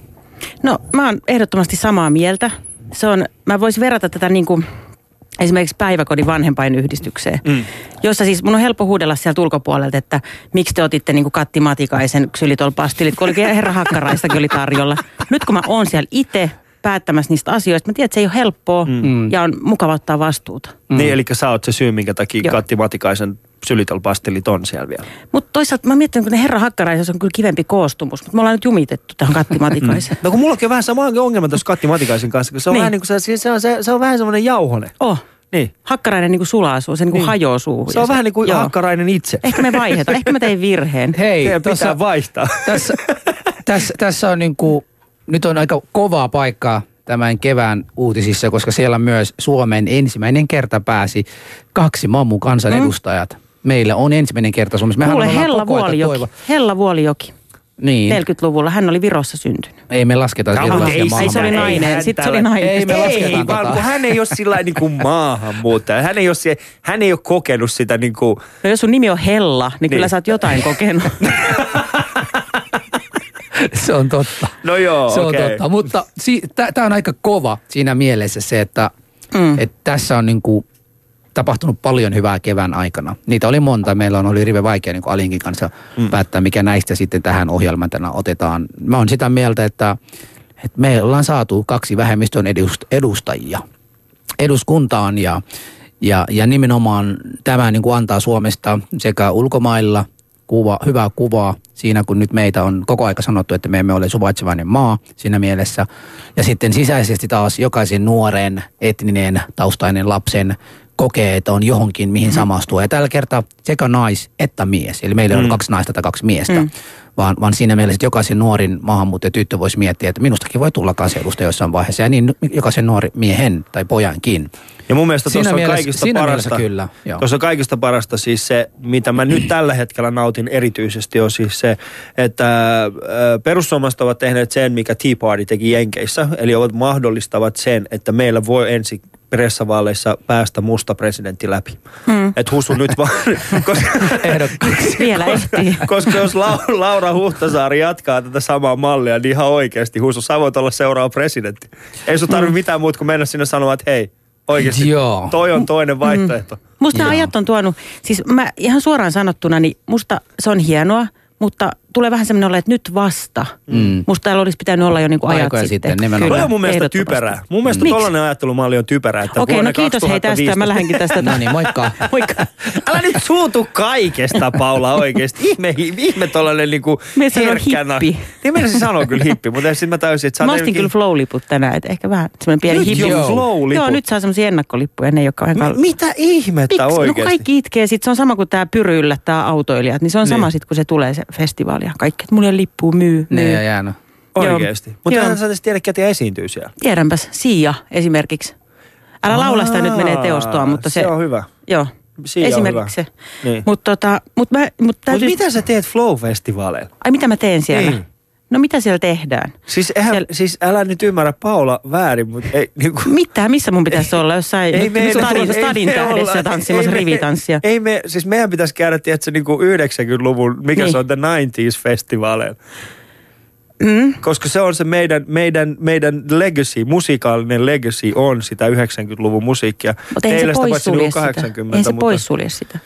Speaker 4: No mä oon ehdottomasti samaa mieltä. Se on, mä voisin verrata tätä niin kuin esimerkiksi päiväkodin vanhempainyhdistykseen, mm. jossa siis mun on helppo huudella sieltä ulkopuolelta, että miksi te otitte niin kuin Katti Matikaisen ksylitolpastilit, kun olikin herra Hakkaraistakin oli tarjolla. Nyt kun mä oon siellä itse päättämässä niistä asioista, mä tiedän, että se ei ole helppoa mm. ja on mukava ottaa vastuuta.
Speaker 1: Mm. Niin, eli sä oot se syy, minkä takia
Speaker 4: Joo.
Speaker 1: Katti Matikaisen sylitolpastelit on siellä vielä.
Speaker 4: Mutta toisaalta mä mietin, kun ne herra Hakkaraisessa on kyllä kivempi koostumus, mutta me ollaan nyt jumitettu tähän Katti Matikaiseen.
Speaker 1: No kun mullakin on vähän sama ongelma tuossa Katti Matikaisen kanssa, kun se on,
Speaker 4: Niin.
Speaker 1: vähän niin kuin se, se, on, se, se on vähän semmoinen jauhone.
Speaker 4: Oh,
Speaker 1: Niin.
Speaker 4: Hakkarainen niin kuin sulaa suuhun, se niin kuin
Speaker 1: Niin.
Speaker 4: hajoaa suuhun.
Speaker 1: Se on vähän niin kuin
Speaker 4: joo.
Speaker 1: Hakkarainen itse.
Speaker 4: Ehkä me vaihdetaan, ehkä mä tein virheen.
Speaker 3: Hei,
Speaker 1: Teidän pitää
Speaker 3: tossa,
Speaker 1: vaihtaa.
Speaker 3: tässä, tässä, tässä on niin kuin, nyt on aika kovaa paikkaa tämän kevään uutisissa, koska siellä myös Suomen ensimmäinen kerta pääsi kaksi mammu kansanedustajat. Meillä on ensimmäinen kerta Suomessa. Mehän
Speaker 4: Kuule, Hella Vuolijoki.
Speaker 3: toivo-
Speaker 4: Hella Vuolijoki.
Speaker 3: Niin,
Speaker 4: 40-luvulla. Hän oli Virossa syntynyt.
Speaker 3: ei me lasketa sellaisia
Speaker 1: ei
Speaker 4: se oli nainen. Sitten se oli nainen.
Speaker 3: Ei me
Speaker 1: Ei,
Speaker 3: lasketaan
Speaker 1: vaan
Speaker 3: tota.
Speaker 1: kun hän ei ole sillä niin kuin maahanmuuttaja. Hän ei ole, hän ei ole kokenut sitä niin kuin,
Speaker 4: No jos sun nimi on Hella, niin, niin. kyllä sä oot jotain kokenut.
Speaker 3: Se on totta.
Speaker 1: No joo,
Speaker 3: Se on
Speaker 1: okei.
Speaker 3: totta. Mutta si- tämä on aika kova siinä mielessä se, että
Speaker 4: Mm.
Speaker 3: et tässä on niinku tapahtunut paljon hyvää kevään aikana. Niitä oli monta. Meillä on oli rive vaikea niin Alinkin kanssa mm. päättää, mikä näistä sitten tähän ohjelman tänä otetaan. Mä oon sitä mieltä, että, että me ollaan saatu kaksi vähemmistön edust- edustajia eduskuntaan ja, ja, ja nimenomaan tämä niin kuin antaa Suomesta sekä ulkomailla kuva, hyvää kuvaa siinä, kun nyt meitä on koko aika sanottu, että me emme ole suvaitsevainen maa siinä mielessä. Ja sitten sisäisesti taas jokaisen nuoren, etninen, taustainen lapsen kokee, että on johonkin, mihin samastua. Ja tällä kertaa sekä nais että mies. Eli meillä on kaksi naista tai kaksi miestä. Vaan, vaan siinä mielessä, että jokaisen nuorin maahanmuuttajatyttö voisi miettiä, että minustakin voi tulla kansanedustaja jossain vaiheessa, ja niin jokaisen nuori miehen tai pojankin.
Speaker 1: Ja mun mielestä tuossa on
Speaker 3: mielessä-
Speaker 1: kaikista parasta,
Speaker 3: mielessä kyllä, joo.
Speaker 1: tuossa on kaikista parasta siis se, mitä mä nyt tällä hetkellä nautin erityisesti on siis se, että äh, perussuomalaiset ovat tehneet sen, mikä Tea Party teki Jenkeissä, eli ovat mahdollistavat sen, että meillä voi ensi pressavaaleissa päästä musta presidentti läpi. Mm. Et husu nyt vaan, koska,
Speaker 3: Ehdokkaaksi.
Speaker 4: Vielä ehtii.
Speaker 1: koska jos Lau- Laura Huhtasaari jatkaa tätä samaa mallia, niin ihan oikeasti Husu, sä voit olla seuraava presidentti. Ei sun tarvi mitään muuta kuin mennä sinne sanomaan, että hei, oikeasti
Speaker 3: Joo.
Speaker 1: toi on toinen vaihtoehto.
Speaker 4: Musta nämä ajat on tuonut, siis mä ihan suoraan sanottuna, niin musta se on hienoa, mutta tulee vähän semmoinen olla, että nyt vasta. Mm. Musta täällä olisi pitänyt olla jo niin kuin ajat
Speaker 3: Aikoja
Speaker 4: sitten.
Speaker 3: sitten, nimenomaan.
Speaker 1: Toi on mun mielestä typerää. Mun mielestä
Speaker 4: Miksi?
Speaker 1: tollainen ajattelumalli on typerää. Että
Speaker 4: Okei,
Speaker 1: vuonna
Speaker 4: no kiitos hei tästä.
Speaker 1: 2015
Speaker 4: Mä lähdenkin tästä.
Speaker 3: No niin, moikka.
Speaker 4: Moikka.
Speaker 1: Älä nyt suutu kaikesta, Paula, oikeesti. Ihme, ihme tollanen niinku
Speaker 4: Minä sanon
Speaker 1: herkkänä.
Speaker 4: hippi.
Speaker 1: Niin minä se sanoo kyllä hippi, mutta sitten mä täysin, että sä
Speaker 4: Mä ostin kyllä flow-liput tänään, että ehkä vähän semmoinen pieni
Speaker 1: Nyt
Speaker 4: hippi.
Speaker 1: jo flow-liput?
Speaker 4: Joo, nyt saa semmoisia ennakkolippuja, ne ei ole kauhean kal-
Speaker 1: Mitä ihmettä
Speaker 4: Miksi? No
Speaker 1: oikeesti?
Speaker 4: kaikki itkee, sit se on sama kuin tämä pyry yllättää autoilijat, niin se on sama
Speaker 1: Niin.
Speaker 4: sit kun se tulee se festivaali ja kaikki, että mulla ei ole lippua, myy,
Speaker 3: Ne
Speaker 4: myy.
Speaker 3: ei jäänyt.
Speaker 1: Oikeesti.
Speaker 4: Joo.
Speaker 1: Mutta hän sä tiedä, ketä esiintyy siellä.
Speaker 4: Tiedänpäs, Sia esimerkiksi. Älä laula sitä nyt menee teostoa, mutta se...
Speaker 1: Se on hyvä.
Speaker 4: Joo,
Speaker 1: on
Speaker 4: esimerkiksi
Speaker 1: hyvä.
Speaker 4: se.
Speaker 1: Niin.
Speaker 4: Mutta tota, mut mä, mut
Speaker 1: Mutta
Speaker 4: täytyy...
Speaker 1: mitä sä teet Flow-festivaaleilla?
Speaker 4: Ai mitä mä teen siellä?
Speaker 1: Niin.
Speaker 4: No mitä siellä tehdään?
Speaker 1: Siis, eihän,
Speaker 4: Siellä-
Speaker 1: siis älä nyt ymmärrä Paula väärin, mutta ei niinku...
Speaker 4: Mitä? Missä mun pitäisi olla? Jossain
Speaker 1: Ei
Speaker 4: stadin,
Speaker 1: olla-
Speaker 4: stadin
Speaker 1: ei me
Speaker 4: tähdessä
Speaker 1: olla-
Speaker 4: tanssimassa
Speaker 1: ei me-
Speaker 4: rivitanssia.
Speaker 1: Ei me, siis meidän pitäisi käydä, tiedätkö, niin kuin 90-luvun, mikä
Speaker 4: Niin.
Speaker 1: se on, The 90s festivaaleilla.
Speaker 4: Mm.
Speaker 1: Koska se on se meidän, meidän, meidän legacy, musikaalinen legacy on sitä 90-luvun musiikkia.
Speaker 4: Mutta ei se poissulje
Speaker 1: niinku
Speaker 4: sitä.
Speaker 1: 80,
Speaker 4: Ei se
Speaker 1: mutta...
Speaker 4: poissulje sitä.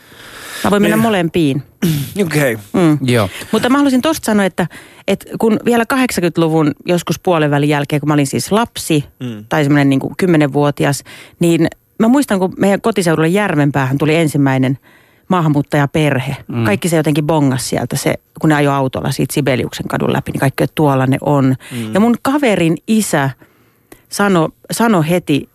Speaker 4: Mä voin mennä
Speaker 1: Niin.
Speaker 4: molempiin.
Speaker 1: Okei. Okay.
Speaker 4: Mm.
Speaker 3: Joo.
Speaker 4: Mutta mä haluaisin tosta sanoa, että, että kun vielä 80-luvun joskus puolen välin jälkeen, kun mä olin siis lapsi
Speaker 1: Mm.
Speaker 4: tai semmoinen niin 10-vuotias, niin mä muistan, kun meidän kotiseudulle Järvenpäähän tuli ensimmäinen maahanmuuttajaperhe. Mm. Kaikki se jotenkin bongas sieltä, se, kun ne ajoi autolla siitä Sibeliuksen kadun läpi, niin kaikki, että tuolla ne on. Mm. Ja mun kaverin isä sanoi sano heti,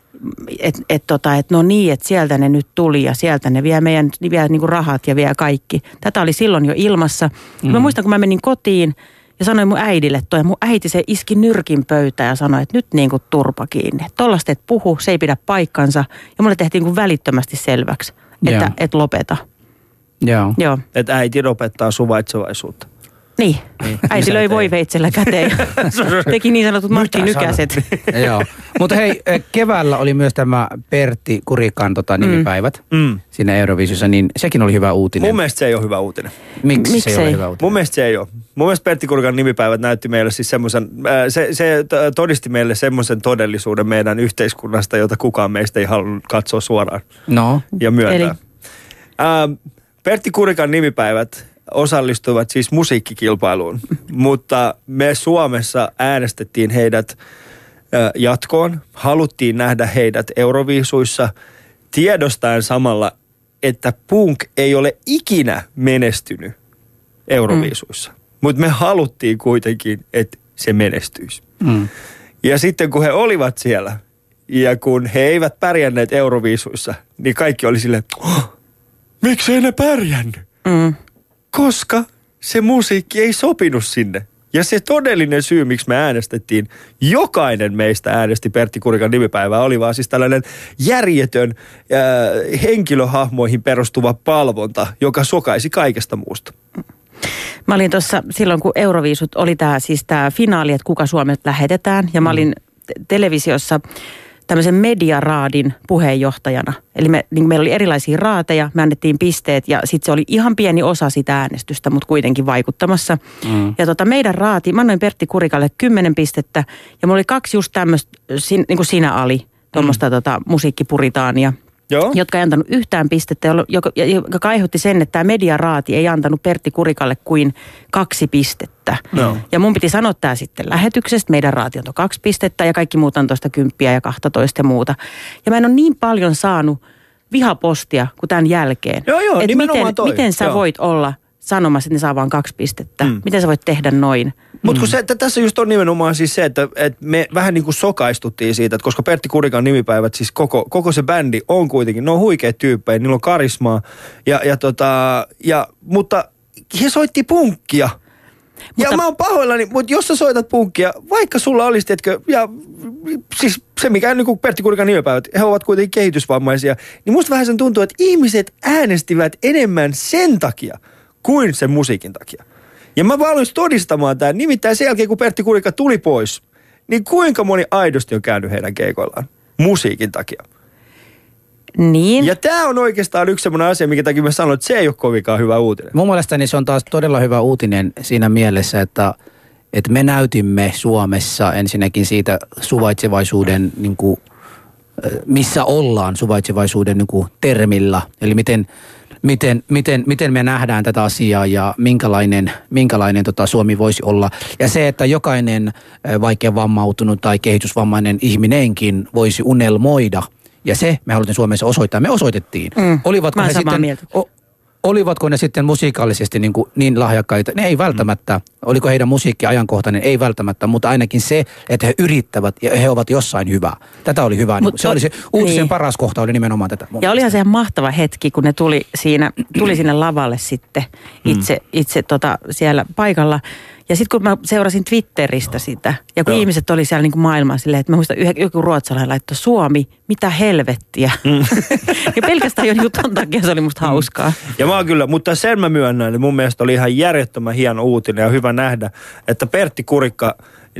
Speaker 4: että et, tota, et no niin, että sieltä ne nyt tuli ja sieltä ne vie meidän vie niinku rahat ja vie kaikki. Tätä oli silloin jo ilmassa. Mm. Mä muistan, kun mä menin kotiin ja sanoin mun äidille toi, ja mun äiti se iski nyrkin pöytään ja sanoi, että nyt niin kuin turpa kiinni. Tollasta et puhu, se ei pidä paikkansa. Ja mulle tehtiin niin kuin välittömästi selväksi, että
Speaker 3: Joo.
Speaker 4: et lopeta.
Speaker 3: Joo.
Speaker 4: Joo,
Speaker 1: Että äiti opettaa suvaitsevaisuutta.
Speaker 4: Niin. Äiti
Speaker 1: Isä
Speaker 4: löi
Speaker 1: ei.
Speaker 4: voiveitsellä käteen teki niin sanotut Martin Nykäset.
Speaker 3: Joo. Mutta hei, eh, keväällä oli myös tämä Pertti Kurikan tota, nimipäivät
Speaker 1: Mm.
Speaker 3: siinä Eurovisiossa, niin sekin oli hyvä uutinen.
Speaker 1: Mun mielestä se ei ole hyvä uutinen.
Speaker 3: Miksi se
Speaker 4: Miksei?
Speaker 3: ei ole hyvä uutinen?
Speaker 1: Mun mielestä se ei ole. Mun mielestä Pertti Kurkan nimipäivät näytti meille siis semmoisen, äh, se, se todisti meille semmoisen todellisuuden meidän yhteiskunnasta, jota kukaan meistä ei halunnut katsoa suoraan
Speaker 3: No,
Speaker 1: ja myöntää.
Speaker 4: Eli?
Speaker 1: Ähm, Pertti Kurikan nimipäivät osallistuivat siis musiikkikilpailuun, mutta me Suomessa äänestettiin heidät jatkoon. Haluttiin nähdä heidät Euroviisuissa tiedostaen samalla, että punk ei ole ikinä menestynyt Euroviisuissa. Mm. Mutta me haluttiin kuitenkin, että se menestyisi.
Speaker 3: mm.
Speaker 1: Ja sitten kun he olivat siellä ja kun he eivät pärjänneet Euroviisuissa, niin kaikki oli silleen, oh, miksi ne pärjännyt?
Speaker 4: Mm.
Speaker 1: Koska se musiikki ei sopinut sinne. Ja se todellinen syy, miksi me äänestettiin, jokainen meistä äänesti Pertti Kurikan nimipäivää, oli vaan siis tällainen järjetön äh, henkilöhahmoihin perustuva palvonta, joka sokaisi kaikesta muusta.
Speaker 4: Mä olin tuossa silloin, kun Euroviisut oli tämä siis tämä finaali, että kuka Suomet lähetetään. Ja mä olin te- televisiossa tämmöisen mediaraadin puheenjohtajana. Eli me, niin meillä oli erilaisia raateja, me annettiin pisteet ja sitten se oli ihan pieni osa sitä äänestystä, mutta kuitenkin vaikuttamassa. Mm. Ja tota meidän raati, mä annoin Pertti Kurikalle 10 pistettä ja mulla oli kaksi just tämmöistä, sin, niin kuin sinä Ali, tuommoista mm. tota, musiikkipuritaania
Speaker 1: Joo.
Speaker 4: jotka ei antanut yhtään pistettä, joka, joka aiheutti sen, että tämä mediaraati ei antanut Pertti Kurikalle kuin kaksi pistettä.
Speaker 1: No.
Speaker 4: Ja mun piti sanoa tämä sitten lähetyksestä, meidän raati antoi kaksi pistettä ja kaikki muut antoi sitä kymppiä ja 12 ja muuta. Ja mä en ole niin paljon saanut vihapostia kuin tämän jälkeen.
Speaker 1: Joo, joo,
Speaker 4: Et miten,
Speaker 1: toi,
Speaker 4: miten sä
Speaker 1: joo.
Speaker 4: voit olla sanomassa, että ne saa vain kaksi pistettä?
Speaker 1: Mm.
Speaker 4: Miten sä voit tehdä noin?
Speaker 1: Mutta kun se, että tässä just on nimenomaan siis se, että, että me vähän niin kuin sokaistuttiin siitä, että koska Pertti Kurikan nimipäivät, siis koko, koko se bändi on kuitenkin, ne on huikeat tyyppejä, niillä on karismaa, ja, ja tota, ja, mutta he soitti punkkia. ja mä oon pahoillani, mutta jos sä soitat punkkia, vaikka sulla olisi, tiedätkö, ja siis se mikä niin kuin Pertti Kurikan nimepäivät, he ovat kuitenkin kehitysvammaisia, niin musta vähän sen tuntuu, että ihmiset äänestivät enemmän sen takia kuin sen musiikin takia. Ja mä valmis todistamaan tämän, nimittäin sen jälkeen kun Pertti Kurika tuli pois, niin kuinka moni aidosti on käynyt heidän keikoillaan musiikin takia.
Speaker 4: Niin.
Speaker 1: Ja tämä on oikeastaan yksi sellainen asia, mikä takia mä sanoin, että se ei ole kovinkaan hyvä uutinen.
Speaker 3: Mun mielestäni se on taas todella hyvä uutinen siinä mielessä, että, että me näytimme Suomessa ensinnäkin siitä suvaitsevaisuuden, niin kuin, missä ollaan suvaitsevaisuuden niin kuin termillä. Eli miten, miten, miten, miten me nähdään tätä asiaa ja minkälainen, minkälainen tota Suomi voisi olla. Ja se, että jokainen vaikea vammautunut tai kehitysvammainen ihminenkin voisi unelmoida – ja se me haluttiin Suomessa osoittaa. Me osoitettiin.
Speaker 4: Mm.
Speaker 3: Olivatko,
Speaker 4: samaa
Speaker 3: sitten, o, olivatko ne sitten musiikallisesti niin, kuin niin lahjakkaita? Ne ei välttämättä. Mm. Oliko heidän musiikki ajankohtainen? Ei välttämättä, mutta ainakin se, että he yrittävät ja he ovat jossain hyvä. Tätä oli hyvä.
Speaker 4: Mut
Speaker 3: se oli se uutisen
Speaker 4: niin.
Speaker 3: paras kohta oli nimenomaan tätä.
Speaker 4: Ja olihan se ihan mahtava hetki, kun ne tuli, siinä, tuli sinne lavalle sitten itse, itse tota, siellä paikalla. Ja sitten kun mä seurasin Twitteristä sitä, ja kun
Speaker 1: Joo.
Speaker 4: ihmiset oli siellä niin kuin maailmaa silleen, että mä muistan yhä, joku ruotsalainen laittoi Suomi, mitä helvettiä. ja pelkästään jo niin ton takia se oli musta hauskaa.
Speaker 1: Ja mä oon kyllä, mutta sen mä myönnän, että mun mielestä oli ihan järjettömän hieno uutinen ja hyvä nähdä, että Pertti Kurikka,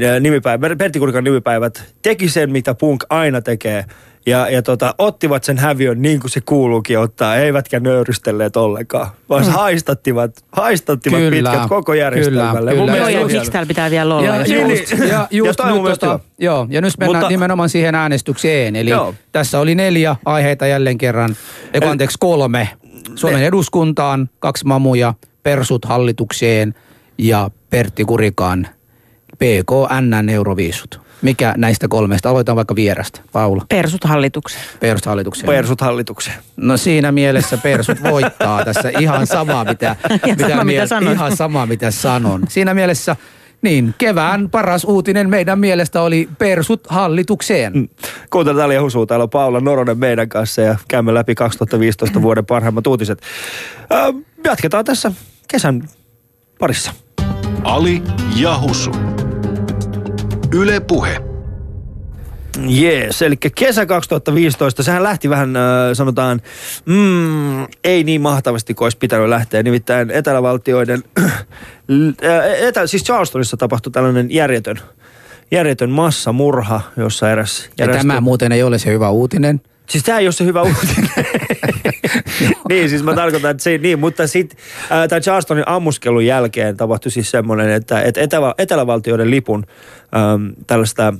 Speaker 1: ää, nimipäivä, Pertti Kurikan nimipäivät teki sen, mitä punk aina tekee. Ja, ja tota, ottivat sen häviön niin kuin se kuuluukin ottaa, eivätkä nöyrystelleet ollenkaan, vaan mm. haistattivat, haistattivat
Speaker 3: Kyllä,
Speaker 1: pitkät koko järjestelmälle.
Speaker 3: kyllä,
Speaker 1: Mun
Speaker 3: kyllä.
Speaker 4: Joo, ja
Speaker 1: on hieno.
Speaker 4: siksi täällä pitää vielä olla.
Speaker 3: Ja,
Speaker 4: Ja,
Speaker 1: Niin,
Speaker 3: just,
Speaker 1: niin.
Speaker 3: ja,
Speaker 1: Ja
Speaker 3: just
Speaker 1: mun
Speaker 3: nyt, tota, joo, ja nyt mennään
Speaker 1: Mutta-
Speaker 3: nimenomaan siihen äänestykseen. Eli
Speaker 1: Joo.
Speaker 3: tässä oli neljä aiheita jälleen kerran, eiku, anteeksi kolme. Suomen eduskuntaan, kaksi mamuja, persut hallitukseen ja Pertti Kurikaan PKNn euroviisut. Mikä näistä kolmesta? Aloitetaan vaikka vierasta. Paula,
Speaker 4: Persut hallitukseen.
Speaker 3: persut hallitukseen.
Speaker 1: Persut hallitukseen.
Speaker 3: No siinä mielessä persut voittaa tässä ihan sama mitä,
Speaker 4: sama, mitä
Speaker 3: miel-
Speaker 4: sanoit.
Speaker 3: ihan sama mitä sanon. Siinä mielessä niin, kevään paras uutinen meidän mielestä oli persut hallitukseen.
Speaker 1: Mm. Kuuntelut Ali ja Husuu, täällä on Paula Noronen meidän kanssa ja käymme läpi 2015 vuoden parhaimmat uutiset. Ö, jatketaan tässä kesän parissa.
Speaker 2: Ali ja Husu. Yle Puhe.
Speaker 1: Jees, eli kesä 2015, sehän lähti vähän äh, sanotaan, mm, ei niin mahtavasti kuin olisi pitänyt lähteä. Nimittäin etelävaltioiden, äh, etä, siis Charlestonissa tapahtui tällainen järjetön, järjetön massamurha, jossa eräs...
Speaker 3: Ja
Speaker 1: eräs
Speaker 3: tämä muuten ei ole se hyvä uutinen.
Speaker 1: Siis tämä ei ole se hyvä uutinen. niin, siis mä tarkoitan, että se niin, mutta sitten äh, tämän Charlestonin ammuskelun jälkeen tapahtui siis semmoinen, että, että etelä, etelävaltioiden lipun ähm, tällaista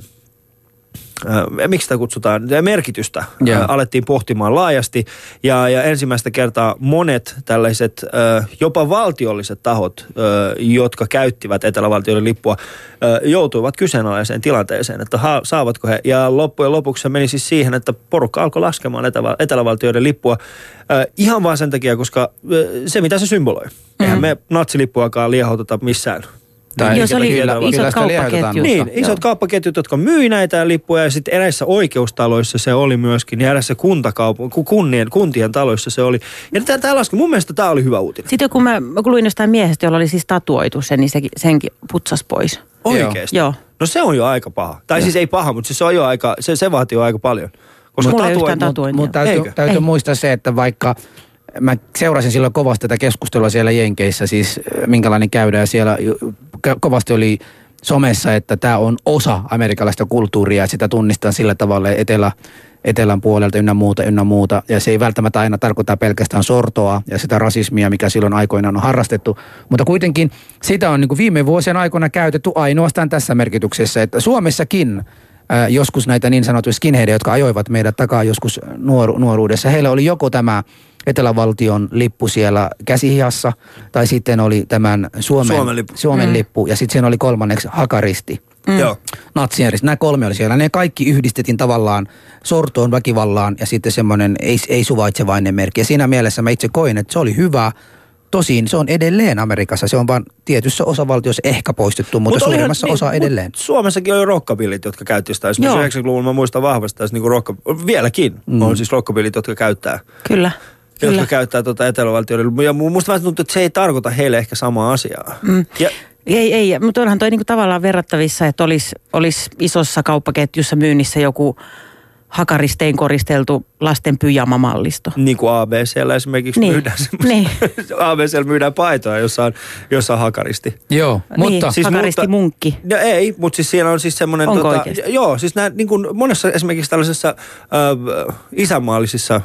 Speaker 1: äh, miksi sitä kutsutaan, merkitystä
Speaker 3: Joo.
Speaker 1: äh, alettiin pohtimaan laajasti. Ja, ja ensimmäistä kertaa monet tällaiset äh, jopa valtiolliset tahot, äh, jotka käyttivät etelävaltioiden lippua, äh, joutuivat kyseenalaiseen tilanteeseen, että ha, saavatko he. Ja loppujen lopuksi se meni siis siihen, että porukka alkoi laskemaan etelä, etelävaltioiden lippua äh, ihan vaan sen takia, koska äh, se mitä se symboloi. Eihän me natsilippuakaan liehauteta missään.
Speaker 3: Tai
Speaker 4: Joo, se oli
Speaker 3: kyllä-
Speaker 4: isot kauppaketjut.
Speaker 1: Niin, isot kauppaketjut, jotka myi näitä lippuja ja sitten eräissä oikeustaloissa se oli myöskin ja eräissä kuntakaup- ku- kunnien, kuntien taloissa se oli. Ja tämä, tämä laski, mun mielestä tämä oli hyvä uutinen.
Speaker 4: Sitten kun mä, mä luin jostain miehestä, jolla oli siis tatuoitu se, niin sekin, senkin putsas pois.
Speaker 1: Oikeesti.
Speaker 4: Joo.
Speaker 1: No se on jo aika paha. Tai siis ei paha, mutta siis se on jo aika, se, se vaatii jo aika paljon. Koska
Speaker 4: Mulla ei
Speaker 1: tatua-
Speaker 4: yhtään tatuointia.
Speaker 3: Mutta täytyy, täytyy
Speaker 4: Ei.
Speaker 3: muistaa se, että vaikka mä seurasin silloin kovasti tätä keskustelua siellä Jenkeissä, siis äh, minkälainen käydään siellä. Kovasti oli somessa, että tämä on osa amerikkalaista kulttuuria sitä tunnistaa sillä tavalla etelä, etelän puolelta ynnä muuta, ynnä muuta. Ja se ei välttämättä aina tarkoita pelkästään sortoa ja sitä rasismia, mikä silloin aikoinaan on harrastettu. Mutta kuitenkin sitä on niin viime vuosien aikana käytetty ainoastaan tässä merkityksessä, että Suomessakin ää, joskus näitä niin sanottuja skinheadia, jotka ajoivat meidät takaa joskus nuoru- nuoruudessa. Heillä oli joko tämä etelävaltion lippu siellä käsihihassa, tai sitten oli tämän Suomen,
Speaker 1: Suomen lippu.
Speaker 3: Suomen mm. lippu, ja sitten siinä oli kolmanneksi hakaristi.
Speaker 1: Joo.
Speaker 3: Natsien risti. Nämä kolme oli siellä. Ne kaikki yhdistettiin tavallaan sortoon, väkivallaan ja sitten semmoinen ei, ei suvaitsevainen merkki. Ja siinä mielessä mä itse koin, että se oli hyvä. Tosin se on edelleen Amerikassa. Se on vain tietyssä osavaltiossa ehkä poistettu, mutta
Speaker 1: Mut
Speaker 3: suurimmassa
Speaker 1: niin,
Speaker 3: osa
Speaker 1: mut
Speaker 3: edelleen.
Speaker 1: Suomessakin oli rockabillit, jotka käytti sitä. Esimerkiksi
Speaker 4: Joo.
Speaker 1: 90-luvulla mä muistan vahvasti tässä niin rocka, vieläkin mm. on siis rockabillit, jotka käyttää.
Speaker 4: Kyllä. Kyllä.
Speaker 1: Jotka käyttää tuota etelävaltioiden. Ja mu- musta vähän tuntuu, että se ei tarkoita heille ehkä samaa asiaa. Mm. Ja,
Speaker 4: Ei, ei, mutta onhan toi niinku tavallaan verrattavissa, että olisi olis isossa kauppaketjussa myynnissä joku hakaristein koristeltu lasten pyjamamallisto.
Speaker 1: Niin kuin ABCllä esimerkiksi
Speaker 4: Niin.
Speaker 1: myydään semmoisia. ABCllä myydään paitoja, jossa on, jossa on hakaristi.
Speaker 3: Joo, mutta...
Speaker 4: niin,
Speaker 1: siis
Speaker 4: hakaristi
Speaker 1: mutta-
Speaker 4: munkki.
Speaker 1: No ei, mutta siis siellä on siis semmoinen...
Speaker 4: Onko oikeasti?
Speaker 1: Joo, siis nää, niin kuin monessa esimerkiksi tällaisessa äh, isänmaallisissa...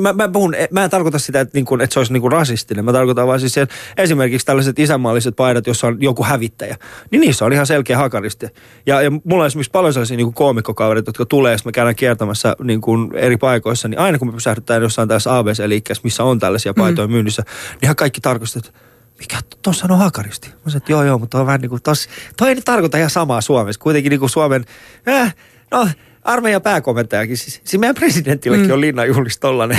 Speaker 1: Mä, mä, puhun, mä en tarkoita sitä, että, niin kuin, että se olisi niin kuin rasistinen. Mä tarkoitan vaan siis sen, esimerkiksi tällaiset isänmaalliset paidat, jossa on joku hävittäjä. Niin niissä on ihan selkeä hakaristi. Ja, ja mulla on esimerkiksi paljon sellaisia niin kuin koomikkokavereita, jotka tulee, jos me käydään kiertämässä niin kuin eri paikoissa, niin aina kun me pysähdytään jossain tässä ABC-liikkeessä, missä on tällaisia paitoja mm. myynnissä, niin ihan kaikki tarkastavat, että mikä tuossa on hakaristi? Mä sanoin, että joo joo, mutta on vähän niin kuin tos, toi ei tarkoita ihan samaa Suomessa. Kuitenkin niin kuin Suomen, äh, no armeijan pääkomentajakin, siis, siis meidän presidentilläkin mm. on linnanjuhlissa tollanen.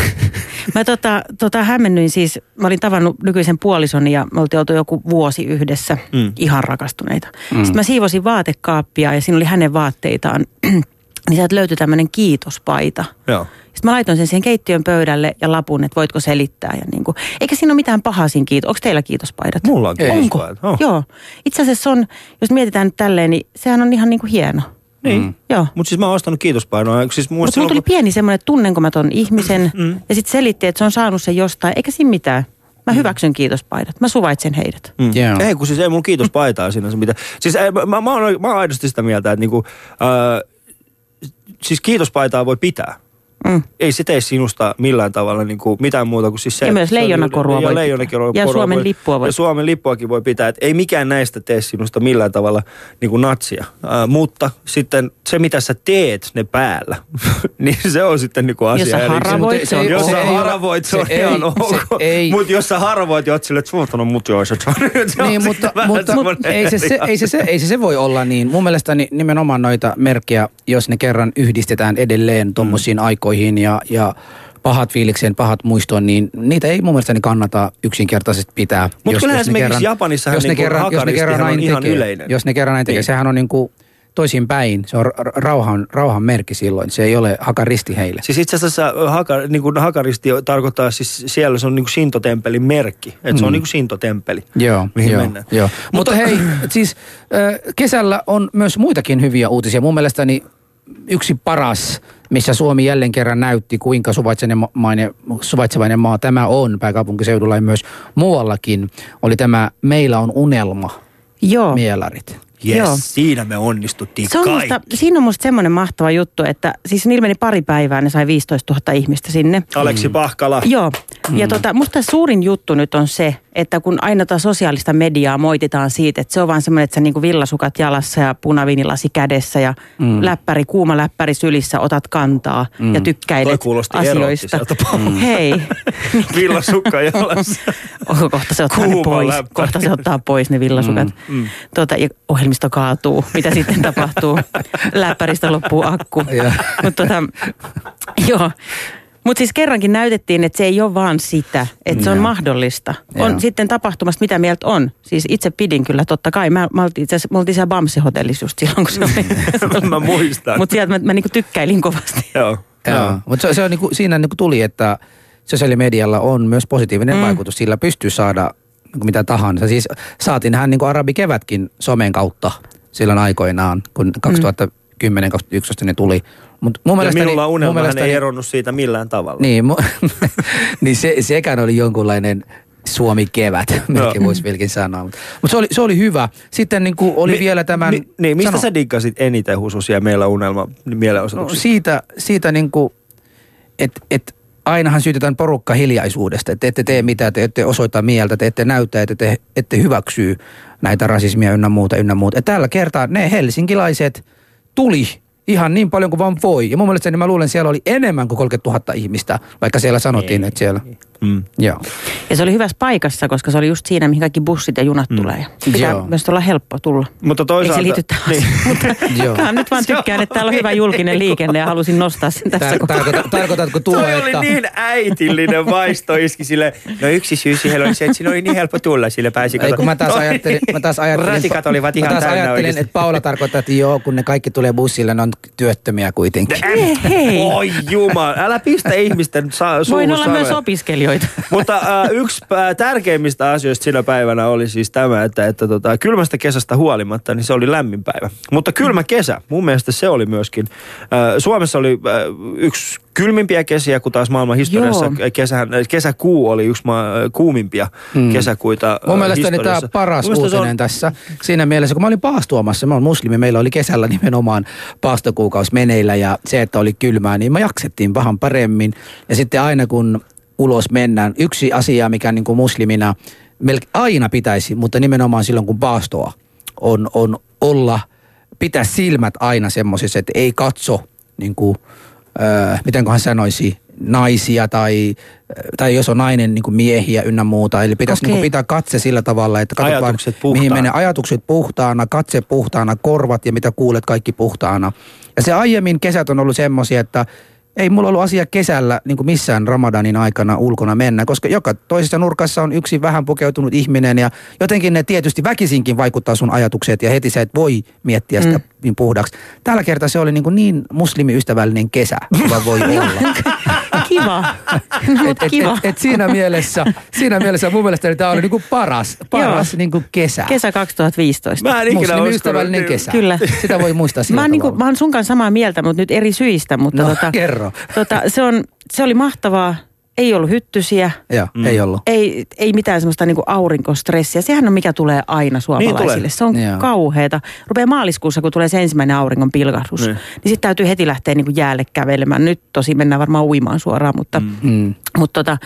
Speaker 4: Mä tota, tota hämmennyin siis, mä olin tavannut nykyisen puolisoni ja me oltiin oltu joku vuosi yhdessä,
Speaker 1: Mm.
Speaker 4: ihan rakastuneita. Mm. Sitten mä siivosin vaatekaappia ja siinä oli hänen vaatteitaan, niin sieltä löytyi tämmöinen kiitospaita.
Speaker 1: joo.
Speaker 4: Sitten mä laitoin sen siihen keittiön pöydälle ja lapun, että voitko selittää. Ja niin kuin, eikä siinä ole mitään pahaa siinä kiitos. Onko teillä kiitospaidat?
Speaker 1: Mulla on kiitospaidat. Oh.
Speaker 4: Joo. Itse asiassa on, jos mietitään nyt tälleen, niin sehän on ihan niin kuin hieno.
Speaker 1: Niin.
Speaker 3: Mm.
Speaker 4: Joo.
Speaker 1: Mutta siis mä oon ostanut kiitospainoa. Siis
Speaker 4: Mutta mulla tuli pieni semmoinen, että tunnenko mä ton ihmisen.
Speaker 1: Mm.
Speaker 4: Ja sitten selitti, että se on saanut sen jostain. Eikä siinä mitään. Mä hyväksyn kiitospaidat. Mä suvaitsen heidät.
Speaker 1: Mm.
Speaker 3: Joo.
Speaker 1: Ei, kun siis ei mun kiitospaitaa siinä se mitä. Siis ei, mä, mä, mä, oon, mä oon aidosti sitä mieltä, että niinku, äh, siis kiitospaitaa voi pitää.
Speaker 4: Mm.
Speaker 1: Ei se tee sinusta millään tavalla niin kuin mitään muuta kuin siis se.
Speaker 4: Ja myös
Speaker 1: se on-
Speaker 4: leijonakorua
Speaker 1: ja
Speaker 4: voi
Speaker 1: leijonakorua
Speaker 4: pitää. Ja Suomen
Speaker 1: voi-
Speaker 4: lippua voi
Speaker 1: Ja Suomen lippuakin voi pitää. Et ei mikään näistä tee sinusta millään tavalla niin kuin natsia. Äh, mutta sitten se, mitä sä teet ne päällä, niin se on sitten niin kuin asia.
Speaker 4: Jos sä haravoit,
Speaker 3: Mutta
Speaker 4: se on
Speaker 1: Jos
Speaker 3: se
Speaker 1: sä haravoit, se on
Speaker 3: ei-
Speaker 1: ihan ok. Mutta jos sä haravoit ja oot silleen, että suut on mutioiset. se on
Speaker 3: Niin, mutta, mutta, ei, se, se, ei, se, se, ei se, se voi olla niin. Mun mielestäni nimenomaan noita merkkejä, jos ne kerran yhdistetään edelleen tuommoisiin mm. aikoihin ja, ja pahat fiilikseen, pahat muistoon, niin niitä ei mun mielestäni kannata yksinkertaisesti pitää.
Speaker 1: Mut
Speaker 3: jos-
Speaker 1: kyllähän
Speaker 3: jos ne
Speaker 1: esimerkiksi Japanissahan
Speaker 3: jos ne
Speaker 1: niinku
Speaker 3: kerran, jos ne kerran
Speaker 1: on
Speaker 3: näin
Speaker 1: ihan
Speaker 3: tekee,
Speaker 1: yleinen.
Speaker 3: Jos ne kerran näin tekee,
Speaker 1: Niin.
Speaker 3: sehän on niin kuin toisinpäin. Se on ra- rauhan, rauhan merkki silloin. Se ei ole hakaristi heille.
Speaker 1: Siis itse asiassa haka, niin kuin hakaristi tarkoittaa siis siellä se on niin kuin sintotempelin merkki. Että se on
Speaker 3: Mm.
Speaker 1: niin kuin sintotempeli.
Speaker 3: Joo,
Speaker 1: mihin
Speaker 3: joo,
Speaker 1: mennään.
Speaker 3: joo. Mutta, hei, siis kesällä on myös muitakin hyviä uutisia. Mun mielestäni yksi paras, missä Suomi jälleen kerran näytti, kuinka suvaitsevainen, suvaitsevainen maa tämä on pääkaupunkiseudulla ja myös muuallakin, oli tämä Meillä on unelma
Speaker 4: Joo.
Speaker 3: mielarit.
Speaker 1: Yes,
Speaker 4: Joo.
Speaker 1: siinä me onnistuttiin
Speaker 4: Se on
Speaker 1: kaikki.
Speaker 4: musta, siinä on musta semmoinen mahtava juttu, että siis niillä meni pari päivää, ne sai 15 000 ihmistä sinne.
Speaker 1: Aleksi Pahkala.
Speaker 4: Joo, ja tota, musta suurin juttu nyt on se, että kun aina tota sosiaalista mediaa moititaan siitä, että se on vaan semmoinen, että sä niinku villasukat jalassa ja punavinilasi kädessä ja mm. läppäri, kuuma läppäri sylissä otat kantaa mm. ja
Speaker 1: Toi
Speaker 4: tykkäilet
Speaker 1: kuulosti
Speaker 4: asioista.
Speaker 1: Mm.
Speaker 4: Hei,
Speaker 1: Villasukka jalassa.
Speaker 4: oh, kohta se ottaa ne
Speaker 1: Kuuma
Speaker 4: pois.
Speaker 1: läppäri.
Speaker 4: Kohta se ottaa pois ne villasukat. Mm. Mm. Tota, ja ohjelmisto kaatuu. Mitä sitten tapahtuu? Läppäristä loppuu akku. Mutta tota, joo. Mutta siis kerrankin näytettiin, että se ei ole vaan sitä, että se on
Speaker 3: Joo.
Speaker 4: mahdollista. On
Speaker 3: Joo.
Speaker 4: sitten tapahtumasta mitä mieltä on. Siis itse pidin kyllä totta kai. Mä, mä oltiin itse asiassa, me oltiin siellä Bamse-hotellissa just silloin, kun se oli.
Speaker 1: Mä muistan.
Speaker 4: Mutta sieltä mä, mä niinku tykkäilin kovasti.
Speaker 1: Joo.
Speaker 3: Joo. Mutta se, se on niinku, siinä niinku tuli, että sosiaalimedialla on myös positiivinen mm. vaikutus. Sillä pystyy saada niinku mitä tahansa. Siis saatiinhan niinku arabikevätkin somen kautta silloin aikoinaan, kun 2010-2011 ne tuli. Mut mun
Speaker 1: Ja
Speaker 3: mielestäni,
Speaker 1: minulla
Speaker 3: mun
Speaker 1: unelma hän
Speaker 3: mielestäni-
Speaker 1: ei eronnut siitä millään tavalla.
Speaker 3: Niin, mu, niin se, sekään oli jonkunlainen Suomi-kevät, melkein voisi vieläkin sanoa. Mutta mut se, oli, se oli hyvä. Sitten niin kuin oli
Speaker 1: Mi-
Speaker 3: vielä tämän...
Speaker 1: Mi, niin, mistä
Speaker 3: sano.
Speaker 1: sä diggasit eniten Husu siellä meillä unelma
Speaker 3: No,
Speaker 1: mielenosoituksessa?
Speaker 3: siitä, siitä niin kuin, että et ainahan syytetään porukka hiljaisuudesta, että ette tee mitään, te ette osoita mieltä, te ette näytä, että te ette hyväksyy näitä rasismia ynnä muuta, ynnä muuta. Et tällä kertaa ne helsinkilaiset tuli ihan niin paljon kuin vaan voi. Ja mun mielestä niin mä luulen, siellä oli enemmän kuin 30 000 ihmistä, vaikka siellä sanottiin, että siellä...
Speaker 1: Mm.
Speaker 3: Joo.
Speaker 4: Ja se oli hyvässä paikassa, koska se oli just siinä, mihin kaikki bussit ja junat mm. tulee. Ja Pitää
Speaker 3: Joo.
Speaker 4: myös olla helppo tulla.
Speaker 1: Mutta
Speaker 4: Ei
Speaker 1: toisaalta...
Speaker 4: se liity tähän
Speaker 1: niin.
Speaker 4: mutta
Speaker 3: Joo.
Speaker 4: Kaan nyt vaan tykkään, että täällä on hyvä julkinen liikenne ja halusin nostaa sen tässä
Speaker 3: Tar-
Speaker 4: kohtaa.
Speaker 3: tarkoitat, tarkoitatko tuo,
Speaker 1: Toi oli
Speaker 3: että...
Speaker 1: niin äitillinen vaisto iski sille. No yksi syy siihen oli se, että siinä oli niin helppo tulla, sille pääsi
Speaker 3: Ei, kun mä taas
Speaker 1: Toi-
Speaker 3: ajattelin, mä taas ajattelin,
Speaker 1: Ratikat olivat ihan
Speaker 3: mä taas ajattelin että Paula tarkoittaa, että joo, kun ne kaikki tulee bussille, ne on työttömiä kuitenkin.
Speaker 4: Hei, hei.
Speaker 1: Oi jumala, älä pistä ihmisten sa- suuhun
Speaker 4: Voin olla myös opiskelijoita. Asioita.
Speaker 1: Mutta äh, yksi äh, tärkeimmistä asioista siinä päivänä oli siis tämä, että, että tota, kylmästä kesästä huolimatta, niin se oli lämmin päivä. Mutta kylmä kesä, mun mielestä se oli myöskin. Äh, Suomessa oli äh, yksi kylmimpiä kesiä, kun taas maailman historiassa kesähän, kesäkuu oli yksi maa, kuumimpia mm. kesäkuita
Speaker 3: Mun mielestäni tämä paras
Speaker 1: Mun
Speaker 3: uutinen tässä siinä mielessä, kun mä olin paastoamassa, mä olen muslimi, meillä oli kesällä nimenomaan paastokuukaus meneillä ja se, että oli kylmää, niin me jaksettiin vähän paremmin. Ja sitten aina kun ulos mennään, yksi asia, mikä niin kuin muslimina melkein aina pitäisi, mutta nimenomaan silloin kun paastoa, on, on olla, pitää silmät aina semmoisessa, että ei katso niin kuin, öö, mitenköhän sanoisi, naisia tai, tai jos on nainen niin kuin miehiä ynnä muuta. Eli pitäisi niin kuin pitää katse sillä tavalla, että katsot vaan,
Speaker 1: Ajatukset
Speaker 3: mihin menee ajatukset puhtaana, katse puhtaana, korvat ja mitä kuulet kaikki puhtaana. Ja se aiemmin kesät on ollut semmoisia, että ei mulla ollut asia kesällä niin kuin missään Ramadanin aikana ulkona mennä, koska joka toisessa nurkassa on yksi vähän pukeutunut ihminen ja jotenkin ne tietysti väkisinkin vaikuttaa sun ajatukset ja heti sä et voi miettiä sitä mm. niin puhdaksi. Tällä kertaa se oli niin, kuin niin muslimiystävällinen kesä, kuin voi olla.
Speaker 4: Kiva. No,
Speaker 3: Et,
Speaker 4: mut
Speaker 3: et,
Speaker 4: kiva.
Speaker 3: et, et siinä mielessä, siinä mielessä mun mielestä tämä oli niinku paras, paras niinku kesä.
Speaker 4: Kesä 2015.
Speaker 1: Mä en ikinä
Speaker 3: Muslimiystävällinen
Speaker 1: uskonut,
Speaker 3: kesä.
Speaker 4: Kyllä.
Speaker 3: Sitä voi muistaa sillä
Speaker 4: Mä oon, niinku,
Speaker 3: tavalla.
Speaker 4: mä oon sun kanssa samaa mieltä, mutta nyt eri syistä. Mutta
Speaker 3: No,
Speaker 4: tota,
Speaker 3: kerro.
Speaker 4: Tota, se, on, se oli mahtavaa. Ei ollut hyttysiä.
Speaker 3: Joo, mm. ei ollut.
Speaker 4: Ei, ei mitään semmoista niinku aurinkostressiä. Sehän on mikä tulee aina suomalaisille.
Speaker 1: tulee.
Speaker 4: se on
Speaker 3: Joo.
Speaker 4: kauheeta. Rupeaa maaliskuussa, kun tulee se ensimmäinen auringon pilkahdus.
Speaker 1: Niin.
Speaker 4: Niin, niin sitten täytyy heti lähteä niinku jäälle kävelemään. Nyt tosi mennään varmaan uimaan suoraan, mutta, mm.
Speaker 3: Mm.
Speaker 4: mutta tota,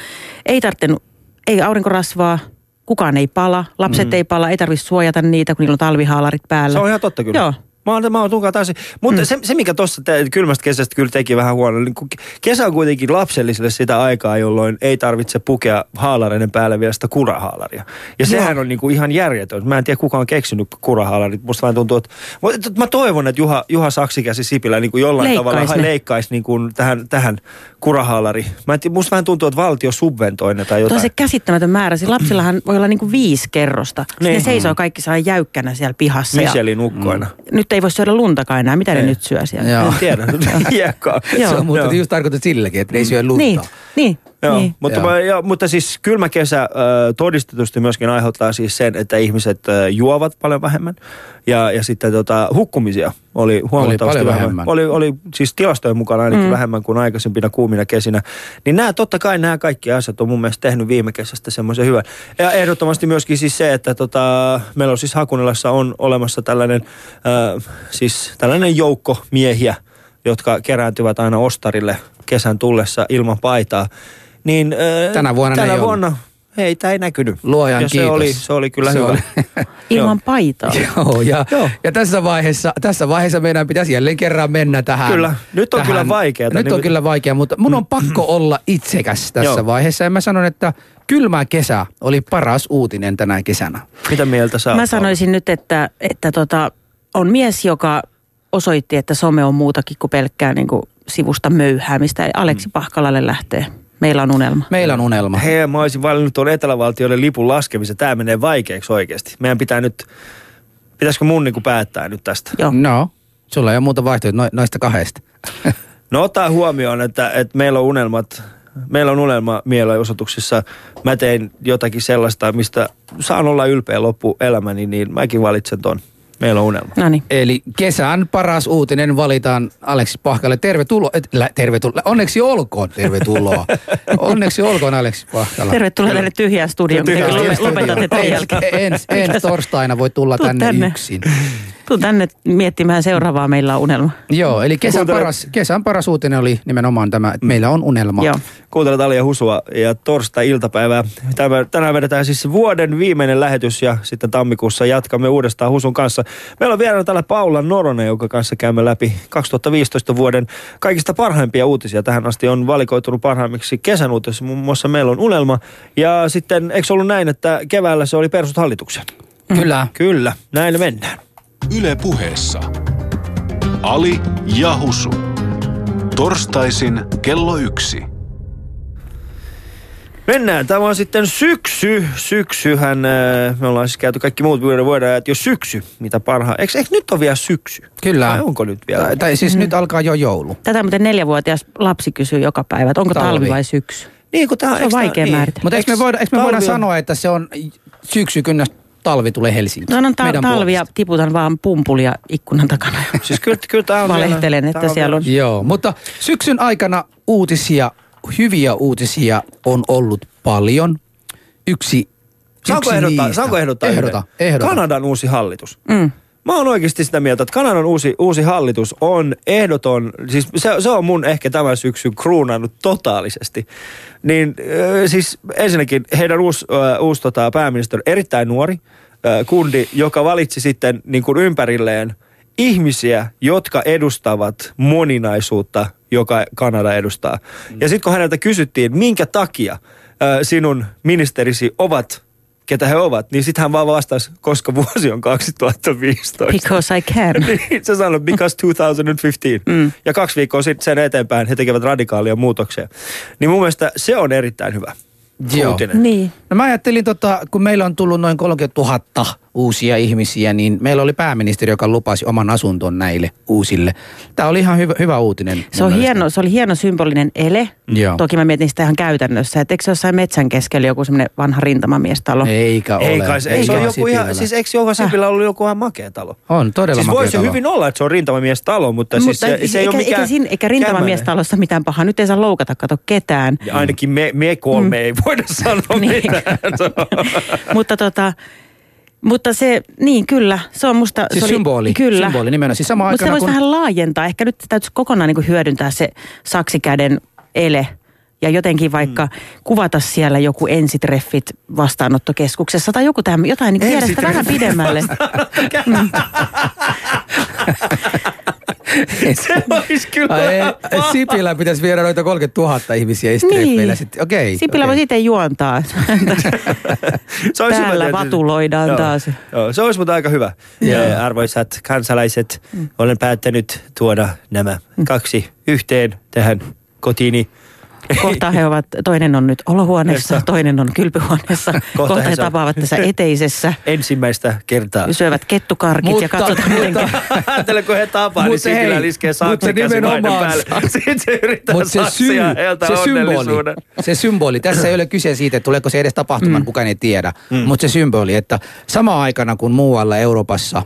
Speaker 4: ei tarvittanut, ei aurinkorasvaa. Kukaan ei pala, lapset mm. ei pala, ei tarvitse suojata niitä, kun niillä on talvihaalarit päällä.
Speaker 1: Se on ihan totta kyllä.
Speaker 4: Joo.
Speaker 1: Mä oon, mä oon tukaan taas. Mutta mm. se, se, mikä tuossa kylmästä kesästä kyllä teki vähän huono, niin kun kesä on kuitenkin lapselliselle sitä aikaa, jolloin ei tarvitse pukea haalareiden päälle vielä sitä kurahaalaria. Ja sehän on niinku ihan järjetön. Mä en tiedä, kuka on keksinyt kurahaalarit. Musta vähän tuntuu, että... Mutta Mä toivon, että Juha, Juha Saksikäsi Sipilä niin kuin jollain
Speaker 4: Leikkaisi
Speaker 1: tavalla
Speaker 4: ne.
Speaker 1: leikkaisi niin kuin tähän, tähän kurahaalari. Mä en tiedä, musta vähän tuntuu, että valtio subventoi ne tai
Speaker 4: Tuo
Speaker 1: jotain.
Speaker 4: se käsittämätön määrä. Siis lapsillahan voi olla niinku viisi kerrosta. Niin.
Speaker 1: Niin.
Speaker 4: Ne seisoo kaikki saa jäykkänä siellä pihassa.
Speaker 1: Michelin ukkoina.
Speaker 4: nyt ei voi syödä luntakaan enää. Mitä ne
Speaker 1: Ei.
Speaker 4: nyt syö siellä?
Speaker 3: Joo.
Speaker 1: En tiedä. Hiekkaa.
Speaker 4: Joo.
Speaker 3: Se on muuten
Speaker 1: Joo.
Speaker 3: just tarkoitettu silläkin, että ne ei syö lunta.
Speaker 4: Niin, niin.
Speaker 1: Joo,
Speaker 4: niin.
Speaker 1: mutta,
Speaker 3: Joo.
Speaker 1: mä, ja, mutta siis kylmä kesä äh, todistetusti myöskin aiheuttaa siis sen, että ihmiset äh, juovat paljon vähemmän. Ja, ja sitten tota, hukkumisia oli huomattavasti
Speaker 3: paljon
Speaker 1: vähemmän.
Speaker 3: vähemmän.
Speaker 1: Oli, oli siis tilastojen mukaan ainakin mm. vähemmän kuin aikaisempina kuumina kesinä. Niin nämä totta kai nämä kaikki asiat on mun mielestä tehnyt viime kesästä semmoisen hyvän. Ja ehdottomasti myöskin siis se, että tota, meillä on siis Hakunilassa on olemassa tällainen, äh, siis tällainen joukko miehiä, jotka kerääntyvät aina ostarille kesän tullessa ilman paitaa. Niin, äh,
Speaker 3: Tänä vuonna
Speaker 1: tänä
Speaker 3: ei
Speaker 1: vuonna ei, tämä ei näkynyt.
Speaker 3: Luojan
Speaker 1: ja se
Speaker 3: kiitos.
Speaker 1: oli, se oli kyllä
Speaker 3: Se
Speaker 1: hyvä.
Speaker 3: oli.
Speaker 4: Ilman paitaa.
Speaker 3: Joo, ja,
Speaker 1: Joo.
Speaker 3: ja tässä, vaiheessa, tässä vaiheessa meidän pitäisi jälleen kerran mennä tähän.
Speaker 1: Kyllä. Nyt on kyllä vaikeata.
Speaker 3: Nyt on
Speaker 1: Niin-
Speaker 3: kyllä vaikea, mutta mun on pakko olla itsekäs tässä
Speaker 1: Joo.
Speaker 3: vaiheessa. Ja mä sanon, että kylmä kesä oli paras uutinen tänä kesänä.
Speaker 1: Mitä mieltä sä
Speaker 4: Mä sanoisin nyt, että, että tota, on mies, joka osoitti, että some on muutakin kuin pelkkää niin kuin sivusta möyhäämistä. Aleksi Pahkalalle lähtee. Meillä on unelma.
Speaker 3: Meillä on unelma.
Speaker 1: Hei, mä olisin valinnut tuon etelävaltioiden lipun laskemisen. Tämä menee vaikeaksi oikeasti. Meidän pitää nyt, pitäisikö mun niinku päättää nyt tästä?
Speaker 4: Joo.
Speaker 3: No, sulla ei ole muuta vaihtoehtoa no, noista kahdesta.
Speaker 1: No ottaa huomioon, että, että meillä on unelmat, meillä on unelma mielenosoituksissa. Mä tein jotakin sellaista, mistä saan olla ylpeä loppuelämäni, niin mäkin valitsen ton. Meillä on unelma.
Speaker 4: No niin.
Speaker 3: Eli kesän paras uutinen valitaan Aleksi Pahkalle. Tervetuloa. Et, lä, tervetuloa. Onneksi olkoon tervetuloa. Onneksi olkoon Aleksi Pahkala.
Speaker 4: Tervetuloa tänne tyhjään studioon,
Speaker 1: studioon.
Speaker 4: lopetatte tämän jälkeen.
Speaker 3: Ensi ens torstaina voi tulla
Speaker 4: Tuu
Speaker 3: tänne,
Speaker 4: tänne.
Speaker 3: yksin.
Speaker 4: Tuu tänne miettimään seuraavaa, meillä on unelma.
Speaker 3: Joo, eli kesän
Speaker 1: Kuuntele-
Speaker 3: paras, kesän paras uutinen oli nimenomaan tämä, että meillä on unelma.
Speaker 4: Joo.
Speaker 1: Kuuntelet Alia Husua ja torstai-iltapäivää. Tämä, tänään vedetään siis vuoden viimeinen lähetys ja sitten tammikuussa jatkamme uudestaan Husun kanssa. Meillä on vieraana täällä Paula Noronen, jonka kanssa käymme läpi 2015 vuoden kaikista parhaimpia uutisia. Tähän asti on valikoitunut parhaimmiksi kesän uutisia. Muun muassa meillä on unelma. Ja sitten, eikö ollut näin, että keväällä se oli persut hallituksen?
Speaker 3: Kyllä.
Speaker 1: Kyllä, näin mennään.
Speaker 2: Yle puheessa. Ali ja Husu. Torstaisin kello yksi.
Speaker 1: Mennään. Tämä on sitten syksy. Syksyhän, äh, me ollaan siis käyty kaikki muut vuoden vuoden että jo syksy, mitä parhaa. Eikö, eikö nyt ole vielä syksy?
Speaker 3: Kyllä.
Speaker 1: Vai onko nyt vielä?
Speaker 3: Tai, tai siis nyt alkaa jo joulu.
Speaker 4: Tätä muuten neljävuotias lapsi kysyy joka päivä, että onko talvi,
Speaker 3: Talvi.
Speaker 4: vai syksy.
Speaker 1: Niin, kun tää,
Speaker 4: Se on
Speaker 1: tää-
Speaker 4: vaikea
Speaker 1: niin.
Speaker 4: määritellä.
Speaker 3: Mutta eikö me voida, eikö me voida
Speaker 1: on-
Speaker 3: sanoa, että se on syksy, kunnes talvi tulee Helsinkiin?
Speaker 4: Sanon ta-
Speaker 3: Meidän
Speaker 4: talvi ja
Speaker 3: puolesta.
Speaker 4: tiputan vaan pumpulia ikkunan takana.
Speaker 1: Siis kyllä, kyllä tää on
Speaker 4: Valehtelen,
Speaker 1: vielä-
Speaker 4: että siellä on-
Speaker 3: Joo, mutta syksyn aikana uutisia, hyviä uutisia on ollut paljon. Yksi,
Speaker 1: Saanko ehdottaa, saanko ehdottaa
Speaker 3: Ehdota, ehdota.
Speaker 1: Kanadan uusi hallitus.
Speaker 4: Mm.
Speaker 1: Mä oon oikeasti sitä mieltä, että Kanadan uusi, uusi hallitus on ehdoton, siis se, se on mun ehkä tämän syksyn kruunannut totaalisesti. Niin äh, siis ensinnäkin heidän uusi, äh, uusi tota, pääministeri erittäin nuori äh, kundi, joka valitsi sitten niin kuin ympärilleen ihmisiä, jotka edustavat moninaisuutta, joka Kanada edustaa. Mm. Ja sitten kun häneltä kysyttiin, minkä takia äh, sinun ministerisi ovat ketä he ovat, niin sitten hän vaan vastasi, koska vuosi on 2015.
Speaker 4: Because I can.
Speaker 1: niin, se sanoi, because 2015. Mm. Ja kaksi viikkoa sitten sen eteenpäin he tekevät radikaalia muutoksia. Niin mun mielestä se on erittäin hyvä
Speaker 3: Joo.
Speaker 1: uutinen.
Speaker 4: niin.
Speaker 3: No mä ajattelin, tota, kun meillä on tullut noin 30 000 uusia ihmisiä, niin meillä oli pääministeri, joka lupasi oman asunton näille uusille. Tämä oli ihan hyvä, hyvä uutinen.
Speaker 4: Se, on
Speaker 3: mielestä.
Speaker 4: hieno, se oli hieno symbolinen ele.
Speaker 3: Joo.
Speaker 4: Toki mä mietin sitä ihan käytännössä, että eikö se jossain metsän keskellä joku semmoinen vanha rintamamiestalo?
Speaker 3: Eikä ole.
Speaker 1: Ei kai se, ei se
Speaker 3: Eikä
Speaker 1: ole joku ihan, siis eikö Juha Sipilä ollut joku ihan makea talo?
Speaker 3: On todella
Speaker 1: Siis
Speaker 3: makea
Speaker 1: voi se
Speaker 3: talo.
Speaker 1: hyvin olla, että se on rintamamies talo, mutta, siis se, se ei
Speaker 4: eikä,
Speaker 1: ole mikään
Speaker 4: eikä, siinä, eikä rintamamiestalossa mitään pahaa. Nyt ei saa loukata, kato ketään.
Speaker 1: Ja ainakin me, me kolme ei voida sanoa
Speaker 4: Niin.
Speaker 1: mitään.
Speaker 4: mutta tota, mutta se, niin kyllä, se on musta...
Speaker 3: Siis
Speaker 4: se oli,
Speaker 3: symboli,
Speaker 4: Kyllä.
Speaker 3: symboli nimenomaan. Siis
Speaker 4: Mutta se voisi
Speaker 3: kun-
Speaker 4: vähän laajentaa. Ehkä nyt täytyisi kokonaan niin hyödyntää se saksikäden ele ja jotenkin vaikka kuvata siellä joku ensitreffit vastaanottokeskuksessa tai joku tämmöinen, jotain niin viedä sitä vähän pidemmälle.
Speaker 1: Se olisi kyllä
Speaker 3: ei. Sipilä pitäisi viedä noita 30 000 ihmisiä istreffeillä
Speaker 4: Niin.
Speaker 3: sitten. Okei.
Speaker 4: Sipilä
Speaker 3: okei.
Speaker 4: voisi itse juontaa.
Speaker 1: Se olisi
Speaker 4: Täällä
Speaker 1: tietysti.
Speaker 4: vatuloidaan
Speaker 1: Joo,
Speaker 4: taas.
Speaker 1: Joo, se olisi mutta aika hyvä. Ja arvoisat kansalaiset,
Speaker 4: Mm.
Speaker 1: olen päättänyt tuoda nämä kaksi yhteen tähän kotiini.
Speaker 4: Kohta he ovat, toinen on nyt olohuoneessa,
Speaker 1: Huoneessa.
Speaker 4: toinen on kylpyhuoneessa.
Speaker 1: Kohta
Speaker 4: Kohta,
Speaker 1: he
Speaker 4: tapaavat tässä eteisessä.
Speaker 1: Ensimmäistä kertaa.
Speaker 4: Syövät kettukarkit ja
Speaker 3: Mutta-
Speaker 4: katsotaan, miten
Speaker 1: Ajattele, kun he tapaa, niin Sipilä
Speaker 3: hei,
Speaker 1: liskee
Speaker 3: nimenomaan-
Speaker 1: päälle. Sitten se yrittää
Speaker 3: Mutta se, sy-
Speaker 1: saksia heiltä
Speaker 3: se symboli,
Speaker 1: onnellisuuden.
Speaker 3: se symboli, tässä ei ole kyse siitä, että tuleeko se edes tapahtumaan, mm. kukaan ei tiedä. Mm. Mutta se symboli, että sama aikana kuin muualla Euroopassa,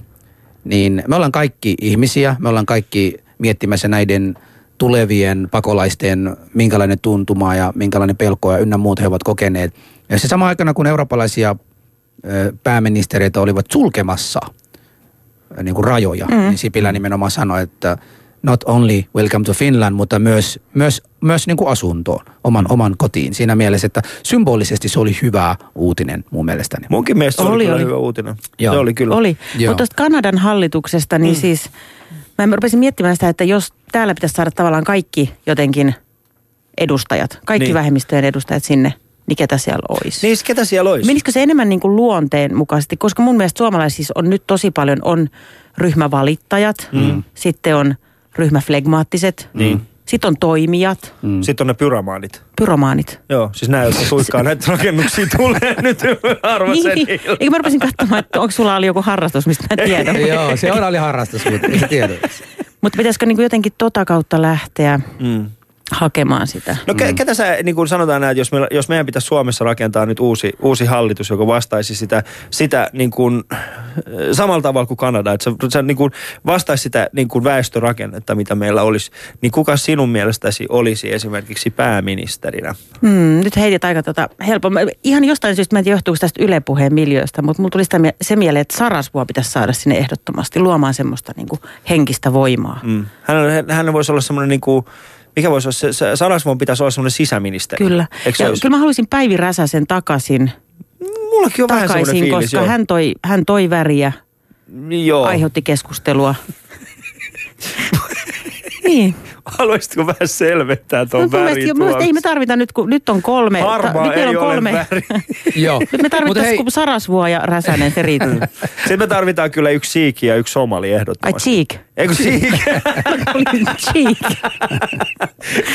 Speaker 3: niin me ollaan kaikki ihmisiä, me ollaan kaikki miettimässä näiden tulevien pakolaisten, minkälainen tuntuma ja minkälainen pelko ja ynnä muut he ovat kokeneet. Ja se sama aikana, kun eurooppalaisia ö, pääministereitä olivat sulkemassa niin kuin rajoja, mm. niin Sipilä nimenomaan sanoi, että not only welcome to Finland, mutta myös, myös, myös niin kuin asuntoon, oman, oman kotiin. Siinä mielessä, että symbolisesti se oli hyvä uutinen mun mielestäni.
Speaker 1: Munkin mielestä se oli,
Speaker 4: Oli,
Speaker 1: kyllä
Speaker 4: oli.
Speaker 1: hyvä uutinen.
Speaker 3: Joo.
Speaker 1: Se oli kyllä.
Speaker 4: Oli.
Speaker 3: Joo.
Speaker 4: Mutta tuosta Kanadan hallituksesta, niin mm. siis mä rupesin miettimään sitä, että jos täällä pitäisi saada tavallaan kaikki jotenkin edustajat, kaikki
Speaker 1: Niin.
Speaker 4: vähemmistöjen edustajat sinne, niin ketä siellä olisi?
Speaker 1: Niin, ketä siellä olisi?
Speaker 4: Menisikö se enemmän niin kuin luonteen mukaisesti? Koska mun mielestä suomalaisissa on nyt tosi paljon, on ryhmävalittajat, mm. sitten on ryhmäflegmaattiset,
Speaker 1: Niin.
Speaker 4: Sitten on toimijat,
Speaker 3: Mm.
Speaker 1: Sitten on ne pyromaanit.
Speaker 4: pyromaanit.
Speaker 1: Joo, siis nämä, jotka suikkaa näitä rakennuksia tulee nyt harva sen
Speaker 4: Niin.
Speaker 1: ilman.
Speaker 4: Eikö mä rupesin katsomaan, että onko sulla oli joku harrastus, mistä mä en tiedä.
Speaker 3: Joo, se on oli harrastus, mutta ei tiedä.
Speaker 4: Mutta pitäisikö niin kuin jotenkin tota kautta lähteä
Speaker 1: Mm.
Speaker 4: Hakemaan sitä?
Speaker 1: No ke, ketä sä, niin kuin sanotaan näin, että jos, meillä, jos meidän pitäisi Suomessa rakentaa nyt uusi, uusi hallitus, joka vastaisi sitä, sitä niin kuin, äh, samalla tavalla kuin Kanada, että se, se niin kuin vastaisi sitä niin kuin väestörakennetta, mitä meillä olisi, niin kuka sinun mielestäsi olisi esimerkiksi pääministerinä?
Speaker 4: Hmm, nyt heitit aika tota helppo. Mä- Ihan jostain syystä, mä en tiedä johtuuko tästä Yle Puheen miljöistä, mutta mulla tuli sitä, se mieleen, että Sarasvua pitäisi saada sinne ehdottomasti luomaan semmoista niin kuin henkistä voimaa.
Speaker 1: Mm. Hän, hän voisi olla semmoinen, niin kuin, mikä voisi olla, se, se Sarasvon pitäisi olla semmoinen sisäministeri.
Speaker 4: Kyllä.
Speaker 1: Eikö
Speaker 4: Ja
Speaker 1: olisi?
Speaker 4: kyllä mä haluaisin Päivi Räsäsen takaisin,
Speaker 1: Mullakin on vähän semmoinen
Speaker 4: takaisin
Speaker 1: fiilis,
Speaker 4: koska
Speaker 1: joo.
Speaker 4: hän toi, hän toi väriä,
Speaker 1: joo.
Speaker 4: aiheutti keskustelua. niin.
Speaker 1: Haluaisitko vähän selvittää tuon
Speaker 4: No,
Speaker 1: värin
Speaker 4: mielestä ei me tarvita nyt, kun nyt on kolme.
Speaker 1: Harmaa
Speaker 4: nyt meillä
Speaker 1: ei
Speaker 4: on
Speaker 1: ole
Speaker 4: kolme.
Speaker 1: väri.
Speaker 3: Joo.
Speaker 4: Nyt me kuin Sarasvuo ja Räsänen, se riittää.
Speaker 1: Sitten me tarvitaan kyllä yksi siiki ja yksi somali
Speaker 4: Ai
Speaker 1: ehdottomasti. Eikö siik?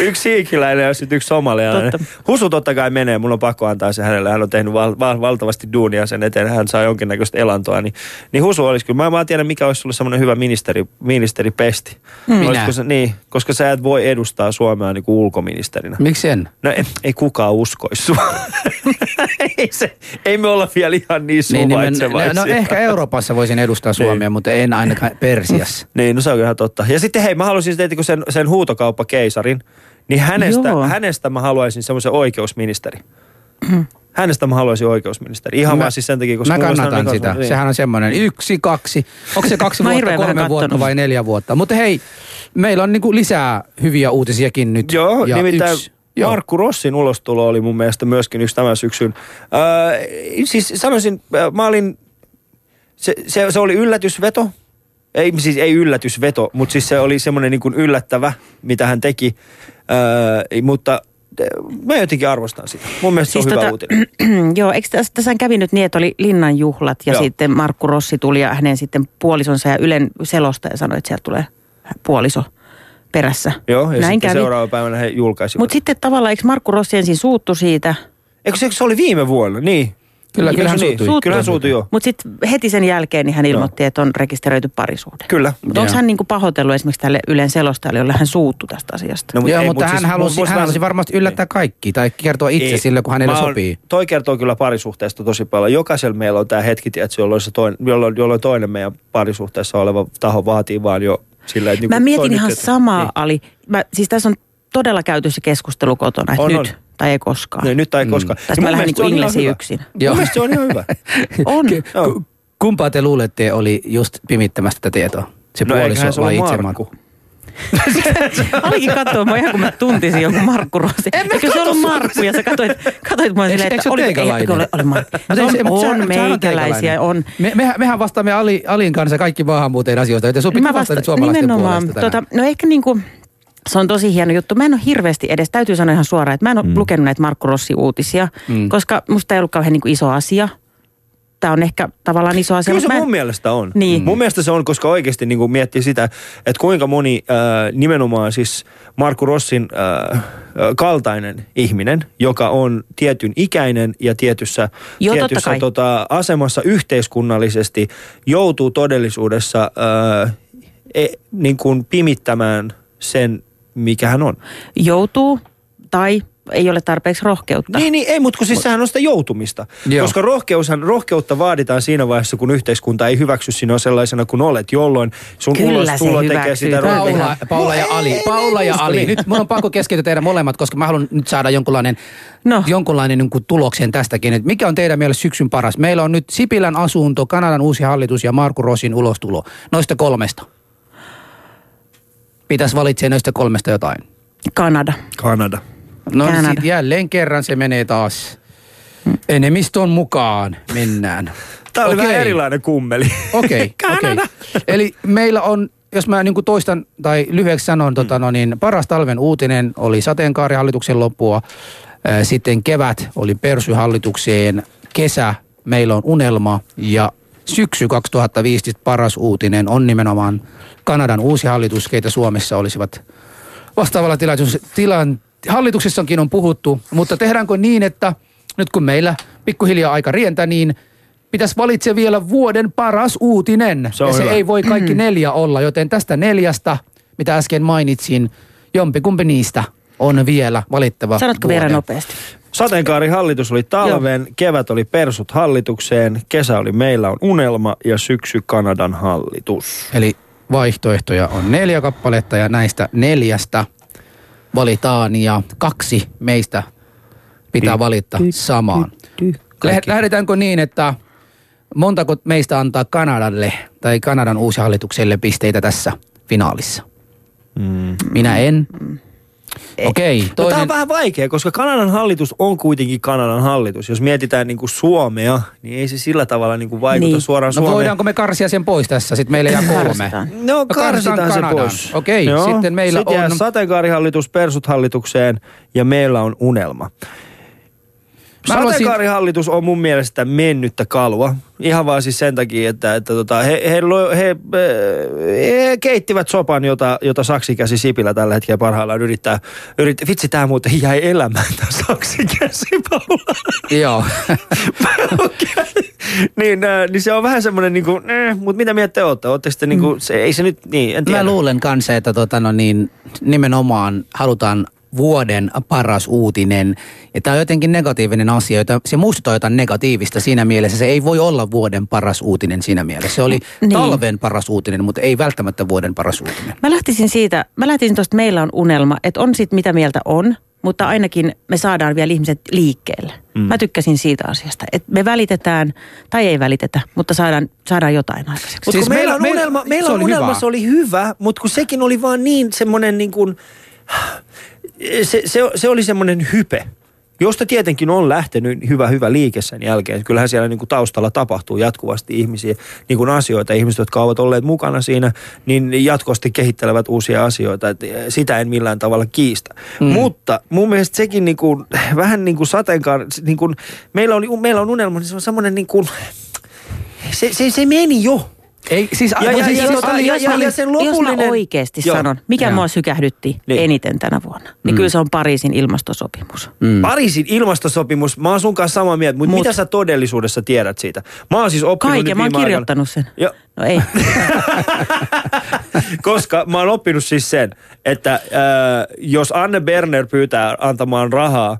Speaker 1: Yksi siikiläinen ja sitten yksi somalialainen.
Speaker 4: Totta.
Speaker 1: Husu totta kai menee, mun on pakko antaa se hänelle. Hän on tehnyt val- val- valtavasti duunia sen eteen, hän saa jonkinnäköistä elantoa. Niin, niin Husu olisi kyllä, mä en tiedä mikä olisi sulle semmoinen hyvä ministeri, ministeripesti.
Speaker 3: Minä?
Speaker 1: Olisiko se, niin, koska sä et voi edustaa Suomea niin kuin ulkoministerinä.
Speaker 3: Miksi en?
Speaker 1: No ei, ei kukaan uskoisi sua. ei, se, ei me olla vielä ihan niin
Speaker 3: Niin, niin
Speaker 1: suvaitsevaisia.
Speaker 3: no, no ehkä Euroopassa voisin edustaa Suomea, mutta en ainakaan Persiassa.
Speaker 1: Niin, no se on ihan totta. Ja sitten hei, mä haluaisin sitten sen, sen huutokauppakeisarin, niin hänestä,
Speaker 4: Joo.
Speaker 1: hänestä mä haluaisin semmoisen oikeusministeri. Hänestä mä haluaisin oikeusministeri. Ihan
Speaker 3: Mä-
Speaker 1: vaan siis sen takia, koska
Speaker 3: Mä kannatan sitä.
Speaker 1: niin.
Speaker 3: Sehän on semmoinen yksi, kaksi. Onko se kaksi vuotta, kolme vuotta
Speaker 4: kattonut.
Speaker 3: vai neljä vuotta? Mutta hei, meillä on niinku lisää hyviä uutisiakin nyt.
Speaker 1: Joo,
Speaker 3: Ja
Speaker 1: nimittäin
Speaker 3: yksi- joo.
Speaker 1: Markku Rossin ulostulo oli mun mielestä myöskin yksi tämän syksyn. Öö, siis sanoisin, äh, mä olin, se, se, se oli yllätysveto. Ei, siis ei yllätysveto, mutta siis se oli semmoinen niin kuin yllättävä, mitä hän teki. Öö, mutta mä jotenkin arvostan sitä. Mun mielestä siis se on hyvä uutinen.
Speaker 4: Joo, eikö tässä, tässä kävi nyt niin, että oli Linnan juhlat ja
Speaker 1: Joo.
Speaker 4: sitten Markku Rossi tuli ja hänen sitten puolisonsa ja Ylen selostaja sanoi, että sieltä tulee puoliso perässä.
Speaker 1: Joo, ja
Speaker 4: Näin
Speaker 1: sitten
Speaker 4: kävi.
Speaker 1: seuraava päivänä he julkaisivat.
Speaker 4: Mutta sitten tavallaan, eikö Markku Rossi ensin suuttu siitä,
Speaker 1: Eikö se, se oli viime vuonna? Niin.
Speaker 3: Kyllä,
Speaker 1: Eikö
Speaker 3: kyllähän
Speaker 1: se niin?
Speaker 3: suutui.
Speaker 1: Kyllähän suutui, joo.
Speaker 4: mutta sitten heti sen jälkeen niin hän ilmoitti, että on rekisteröity parisuhde.
Speaker 1: Kyllä.
Speaker 4: Mutta onko hän niinku pahoitellut esimerkiksi tälle Ylen selostajalle, jolle hän suuttu tästä asiasta?
Speaker 1: No, mut
Speaker 3: Joo,
Speaker 1: ei,
Speaker 3: mutta
Speaker 1: mut
Speaker 3: hän,
Speaker 1: siis
Speaker 3: halusi, hän halusi varmasti yllättää kaikki tai kertoa itse
Speaker 1: Ei.
Speaker 3: sille, kun hänelle
Speaker 1: Mä
Speaker 3: sopii.
Speaker 1: Toi kertoo kyllä parisuhteesta tosi paljon. Jokaisella meillä on tämä hetki, tiedätkö, jolloin, se toinen, jolloin, jolloin toinen meidän parisuhteessa oleva taho vaatii vaan jo sillä, että...
Speaker 4: Mä
Speaker 1: niinku
Speaker 4: mietin ihan samaa,
Speaker 1: Niin.
Speaker 4: Ali. Mä, siis tässä on todella käyty se keskustelu kotona, että
Speaker 1: On,
Speaker 4: nyt
Speaker 1: on.
Speaker 4: tai ei koskaan.
Speaker 1: Niin, nyt tai koskaan.
Speaker 4: Tästä mä lähden niin inglesiin yksin.
Speaker 3: Joo.
Speaker 1: Mun se on ihan hyvä.
Speaker 4: On.
Speaker 1: Joo.
Speaker 3: Ku- Kumpaa te luulette oli just pimittämästä tätä tietoa? Se
Speaker 1: No
Speaker 3: puoliso
Speaker 1: se
Speaker 3: vai
Speaker 1: ole
Speaker 3: itse
Speaker 1: Markku.
Speaker 4: Alikin katsoo mua ihan kun mä tuntisin joku Markku Rossi. Eikö se ollut Markku ja sä katsoit, katsoit mua silleen, että
Speaker 3: ole
Speaker 4: oli, ei, eikö ole, oli Markku.
Speaker 3: Mutta ei
Speaker 4: On,
Speaker 3: se-
Speaker 4: on
Speaker 3: sehän
Speaker 4: meikäläisiä, on.
Speaker 3: Me, mehän, mehän vastaamme Ali, Alin kanssa kaikki maahanmuuteen asioista, joten sun pitää vastata
Speaker 4: vasta,
Speaker 3: nyt suomalaisten puolesta tänään.
Speaker 4: tota, no ehkä niinku, se on tosi hieno juttu. Mä en ole hirveästi edes, täytyy sanoa ihan suoraan, että mä en ole mm. lukenut näitä Markku Rossi-uutisia,
Speaker 3: Mm.
Speaker 4: mm. koska musta ei ollut kauhean niinku iso asia. Tämä on ehkä tavallaan iso asia.
Speaker 1: Kyllä se
Speaker 4: mä en-
Speaker 1: mun mielestä on.
Speaker 4: Niin.
Speaker 1: Mun mielestä se on, koska oikeasti niin miettii sitä, että kuinka moni äh, nimenomaan siis Markku Rossin äh, äh, kaltainen ihminen, joka on tietyn ikäinen ja tietyssä,
Speaker 4: totta
Speaker 1: tietyssä tota, asemassa yhteiskunnallisesti, joutuu todellisuudessa äh, e, niin kuin pimittämään sen, mikä hän on.
Speaker 4: joutuu tai ei ole tarpeeksi rohkeutta.
Speaker 1: Niin, niin ei, mutta kun siis sehän on sitä joutumista.
Speaker 3: Joo.
Speaker 1: Koska rohkeushan, rohkeutta vaaditaan siinä vaiheessa, kun yhteiskunta ei hyväksy sinua sellaisena kuin olet, jolloin sun
Speaker 4: Kyllä se
Speaker 1: ulostulo tekee
Speaker 4: hyväksyy.
Speaker 1: sitä rohkeutta.
Speaker 3: Paula, Paula ja Ali. Paula ja Ali. Nyt mun on pakko keskeytyä teidän molemmat, koska mä haluan nyt saada jonkunlainen,
Speaker 4: No.
Speaker 3: jonkunlainen niin kuin tuloksen tästäkin. Et mikä on teidän mielestä syksyn paras? Meillä on nyt Sipilän asunto, Kanadan uusi hallitus ja Markku Rosin ulostulo. Noista kolmesta. Pitäisi valitse noista kolmesta jotain.
Speaker 4: Kanada.
Speaker 1: Kanada.
Speaker 3: No
Speaker 4: Kanada.
Speaker 3: sit jälleen kerran se menee taas enemmistön mukaan mennään.
Speaker 1: Tämä oli
Speaker 3: Okei.
Speaker 1: vähän erilainen kummeli.
Speaker 3: Okei, okei. Eli meillä on, jos mä niin kuin toistan tai lyhyeksi sanon, tota, no niin, paras talven uutinen oli sateenkaarihallituksen loppua. Sitten kevät oli persyhallitukseen, kesä meillä on unelma ja syksy 2015 paras uutinen on nimenomaan Kanadan uusi hallitus, keitä Suomessa olisivat vastaavalla tilaisuus, tilan, hallituksessakin on puhuttu, mutta tehdäänkö niin, että nyt kun meillä pikkuhiljaa aika rientää, niin pitäisi valitse vielä vuoden paras uutinen.
Speaker 1: Se
Speaker 3: ja se
Speaker 1: hyvä.
Speaker 3: ei voi kaikki neljä olla, joten tästä neljästä, mitä äsken mainitsin, jompikumpi niistä on vielä valittava
Speaker 4: Sanotko
Speaker 3: vuoden.
Speaker 4: vielä nopeasti?
Speaker 1: Sateenkaarihallitus oli talven, kevät oli persut hallitukseen, kesä oli meillä on unelma ja syksy Kanadan hallitus.
Speaker 3: Eli vaihtoehtoja on neljä kappaletta ja näistä neljästä valitaan ja kaksi meistä pitää valita samaan. Lä- Lähdetäänkö niin, että montako meistä antaa Kanadalle tai Kanadan uusihallitukselle pisteitä tässä finaalissa?
Speaker 1: Mm.
Speaker 3: Minä en. Okei,
Speaker 1: No, tämä
Speaker 3: toinen.
Speaker 1: on vähän vaikea, koska Kanadan hallitus on kuitenkin Kanadan hallitus. Jos mietitään niin kuin Suomea, niin ei se sillä tavalla niin kuin vaikuta
Speaker 4: Niin.
Speaker 1: suoraan
Speaker 3: No
Speaker 1: Suomeen.
Speaker 3: voidaanko me karsia sen pois tässä? Sitten meillä jää kolme.
Speaker 4: Karsitaan.
Speaker 1: No
Speaker 3: karsitaan
Speaker 1: karsitaan se pois.
Speaker 3: Okei,
Speaker 1: Joo.
Speaker 3: sitten meillä
Speaker 1: sitten jää
Speaker 3: on-
Speaker 1: sateenkaarihallitus persut hallitukseen ja meillä on unelma. Sateenkaarihallitus on mun mielestä mennyttä kalua. Ihan vaan siis sen takia, että, että tota, he, he, lo- he, he, keittivät sopan, jota, jota saksikäsi Sipilä tällä hetkellä parhaillaan yrittää. yrittää. Vitsi, tämä muuten jäi elämään, tämä saksikäsi Paula.
Speaker 3: Joo.
Speaker 1: Okei. niin, äh, niin se on vähän semmoinen, niin kuin, äh, mutta mitä mieltä te olette? Oletteko te, niin kuin, se, ei se nyt, niin, en tiedä.
Speaker 3: Mä luulen kanssa, että tota, no niin, nimenomaan halutaan vuoden paras uutinen. Ja tämä on jotenkin negatiivinen asia, jota se muistuttaa jotain negatiivista siinä mielessä. Se ei voi olla vuoden paras uutinen siinä mielessä. Se oli
Speaker 4: Niin.
Speaker 3: talven paras uutinen, mutta ei välttämättä vuoden paras uutinen.
Speaker 4: Mä lähtisin siitä, mä lähtisin tuosta, meillä on unelma, että on sit mitä mieltä on, mutta ainakin me saadaan vielä ihmiset liikkeelle. Mm. Mä tykkäsin siitä asiasta, että me välitetään, tai ei välitetä, mutta saadaan, saadaan jotain aikaiseksi.
Speaker 1: Mutta
Speaker 3: Siis
Speaker 1: meillä,
Speaker 3: meillä-
Speaker 1: on
Speaker 3: meillä-
Speaker 1: unelma, meillä
Speaker 3: se
Speaker 1: on
Speaker 3: oli
Speaker 1: unelma,
Speaker 3: hyvä.
Speaker 1: se oli hyvä, mutta kun sekin oli vaan niin semmoinen niin kuin, se, se, se oli semmoinen hype, josta tietenkin on lähtenyt hyvä, hyvä liike sen jälkeen. Kyllähän siellä niin kuin taustalla tapahtuu jatkuvasti ihmisiä, niin kuin asioita. Ihmiset, jotka ovat olleet mukana siinä, niin jatkuvasti kehittelevät uusia asioita. Et sitä en millään tavalla kiistä. Mm. Mutta mun mielestä sekin niin kuin, vähän niin kuin sateenkaan, niin kuin, meillä, oli, meillä on unelma, niin se on semmoinen niin kuin, se, se, se meni jo.
Speaker 3: Ei, siis,
Speaker 1: Ja- ja-
Speaker 3: siis,
Speaker 1: ja-
Speaker 3: jos-
Speaker 1: tota- ja- ja- ja sen
Speaker 4: jos
Speaker 1: lopullinen-
Speaker 4: mä oikeasti
Speaker 1: Joo.
Speaker 4: sanon, mikä
Speaker 3: Joo.
Speaker 4: mua sykähdytti
Speaker 1: Niin.
Speaker 4: eniten tänä vuonna, niin mm. kyllä se on Pariisin ilmastosopimus.
Speaker 1: Mm. Pariisin ilmastosopimus, mä oon sun kanssa samaa mieltä, mutta
Speaker 4: Mut-
Speaker 1: mitä sä todellisuudessa tiedät siitä? Mä oon siis oppinut
Speaker 4: Kaiken, mä oon kirjoittanut sen.
Speaker 1: Jo,
Speaker 4: No ei.
Speaker 1: koska mä oon oppinut siis sen, että äh, jos Anne Berner pyytää antamaan rahaa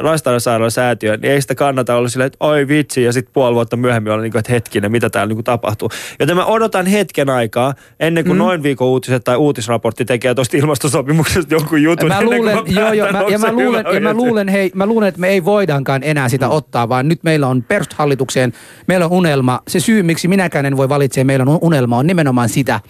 Speaker 1: lastensairaalan säätiöön, niin ei sitä kannata olla silleen, että oi vitsi, ja sitten puoli vuotta myöhemmin olla niin kuin, että hetkinen, mitä täällä niin kuin tapahtuu. Joten mä odotan hetken aikaa, ennen kuin mm. noin viikon uutiset tai uutisraportti tekee tuosta ilmastosopimuksesta jonkun jutun.
Speaker 3: Mä luulen,
Speaker 1: mä
Speaker 3: joo, joo,
Speaker 1: päätän,
Speaker 3: mä,
Speaker 1: onko
Speaker 3: ja, mä luulen,
Speaker 1: hyvä
Speaker 3: ja mä
Speaker 1: oikeasti.
Speaker 3: luulen, hei, mä luulen, että me ei voidaankaan enää sitä mm. ottaa, vaan nyt meillä on perushallitukseen, meillä on unelma. Se syy, miksi minäkään en voi valitse, meillä on unelma, on nimenomaan sitä,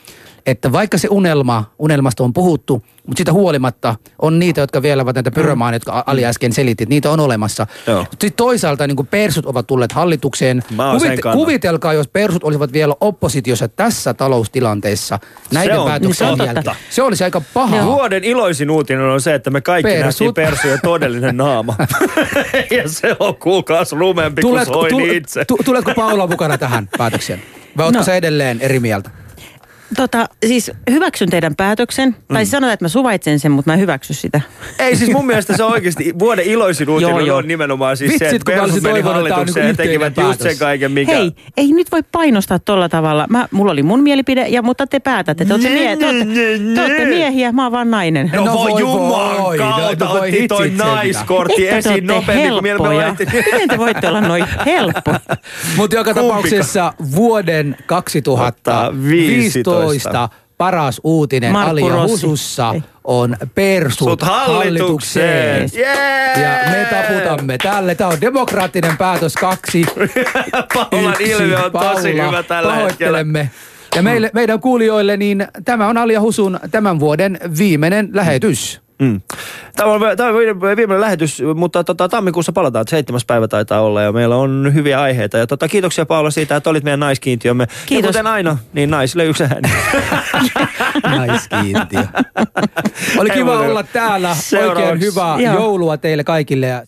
Speaker 3: että vaikka se unelma, unelmasta on puhuttu, mutta sitä huolimatta on niitä, jotka vielä ovat näitä pyromaan, jotka Ali äsken selitti, että niitä on olemassa.
Speaker 1: Joo.
Speaker 3: Sitten toisaalta niin kuin persut ovat tulleet hallitukseen.
Speaker 1: Kannalla.
Speaker 3: kuvitelkaa, jos persut olisivat vielä oppositiossa tässä taloustilanteessa näiden
Speaker 1: on
Speaker 3: päätöksien
Speaker 4: totta.
Speaker 3: jälkeen. Se olisi aika paha.
Speaker 1: Vuoden iloisin uutinen on se, että me kaikki
Speaker 3: Persut.
Speaker 1: nähtiin persujen todellinen naama. ja se on kuulkaas rumempi kuin
Speaker 3: Tuletko,
Speaker 1: soin
Speaker 3: tu,
Speaker 1: itse.
Speaker 3: tu, tuletko Paula mukana tähän päätökseen? Vai
Speaker 4: No.
Speaker 3: sä edelleen eri mieltä?
Speaker 4: Tota, siis hyväksyn teidän päätöksen. Mm. Tai siis sanotaan, että mä suvaitsen sen, mutta mä en hyväksy sitä.
Speaker 1: Ei siis mun mielestä se on oikeasti vuoden iloisin uutinen
Speaker 4: Joo, joo.
Speaker 1: on nimenomaan siis se,
Speaker 3: Vitsit,
Speaker 1: että persut meni
Speaker 3: toivonut, että tää on
Speaker 1: hallitukseen ja
Speaker 3: niinku
Speaker 1: tekivät
Speaker 3: yhteinen
Speaker 1: just sen
Speaker 3: päätös.
Speaker 1: kaiken, mikä...
Speaker 4: Hei, ei nyt voi painostaa tolla tavalla. Mä, mulla oli mun mielipide, ja, mutta te päätätte. Te olette, mie- te olette, te olette miehiä, mä oon vaan nainen.
Speaker 1: No,
Speaker 3: No
Speaker 1: voi
Speaker 3: voi
Speaker 1: juman
Speaker 3: voi,
Speaker 1: kautta
Speaker 3: no
Speaker 1: otti toi naiskortti esiin nopeammin kuin laitettiin.
Speaker 4: Miten te voitte olla noin helppo?
Speaker 3: Mutta joka tapauksessa vuoden 2015 paras uutinen
Speaker 4: Markku
Speaker 3: Ali
Speaker 4: Rossi.
Speaker 3: Husussa
Speaker 4: Ei.
Speaker 3: on persut
Speaker 1: Sut hallitukseen. Jee!
Speaker 3: Ja me taputamme tälle. Tämä on demokraattinen päätös kaksi.
Speaker 1: Paulan
Speaker 3: yksi.
Speaker 1: ilme on tosi
Speaker 3: Paula,
Speaker 1: hyvä tällä hetkellä.
Speaker 3: Ja meille, meidän kuulijoille, niin tämä on Ali ja Husun tämän vuoden viimeinen lähetys.
Speaker 1: Mm. Tämä on, tämä on viimeinen lähetys, mutta tota, tammikuussa palataan. Seitsemäs päivä taitaa olla ja meillä on hyviä aiheita. Ja tota, kiitoksia Paula siitä, että olit meidän naiskiintiömme. Ja
Speaker 4: Kiitos.
Speaker 1: kuten aina, niin naisille yksi ääni.
Speaker 3: Naiskiintiö. Oli kiva olla täällä.
Speaker 1: Seuraavaksi.
Speaker 3: Oikein hyvää
Speaker 4: Joo.
Speaker 3: joulua teille kaikille. ja-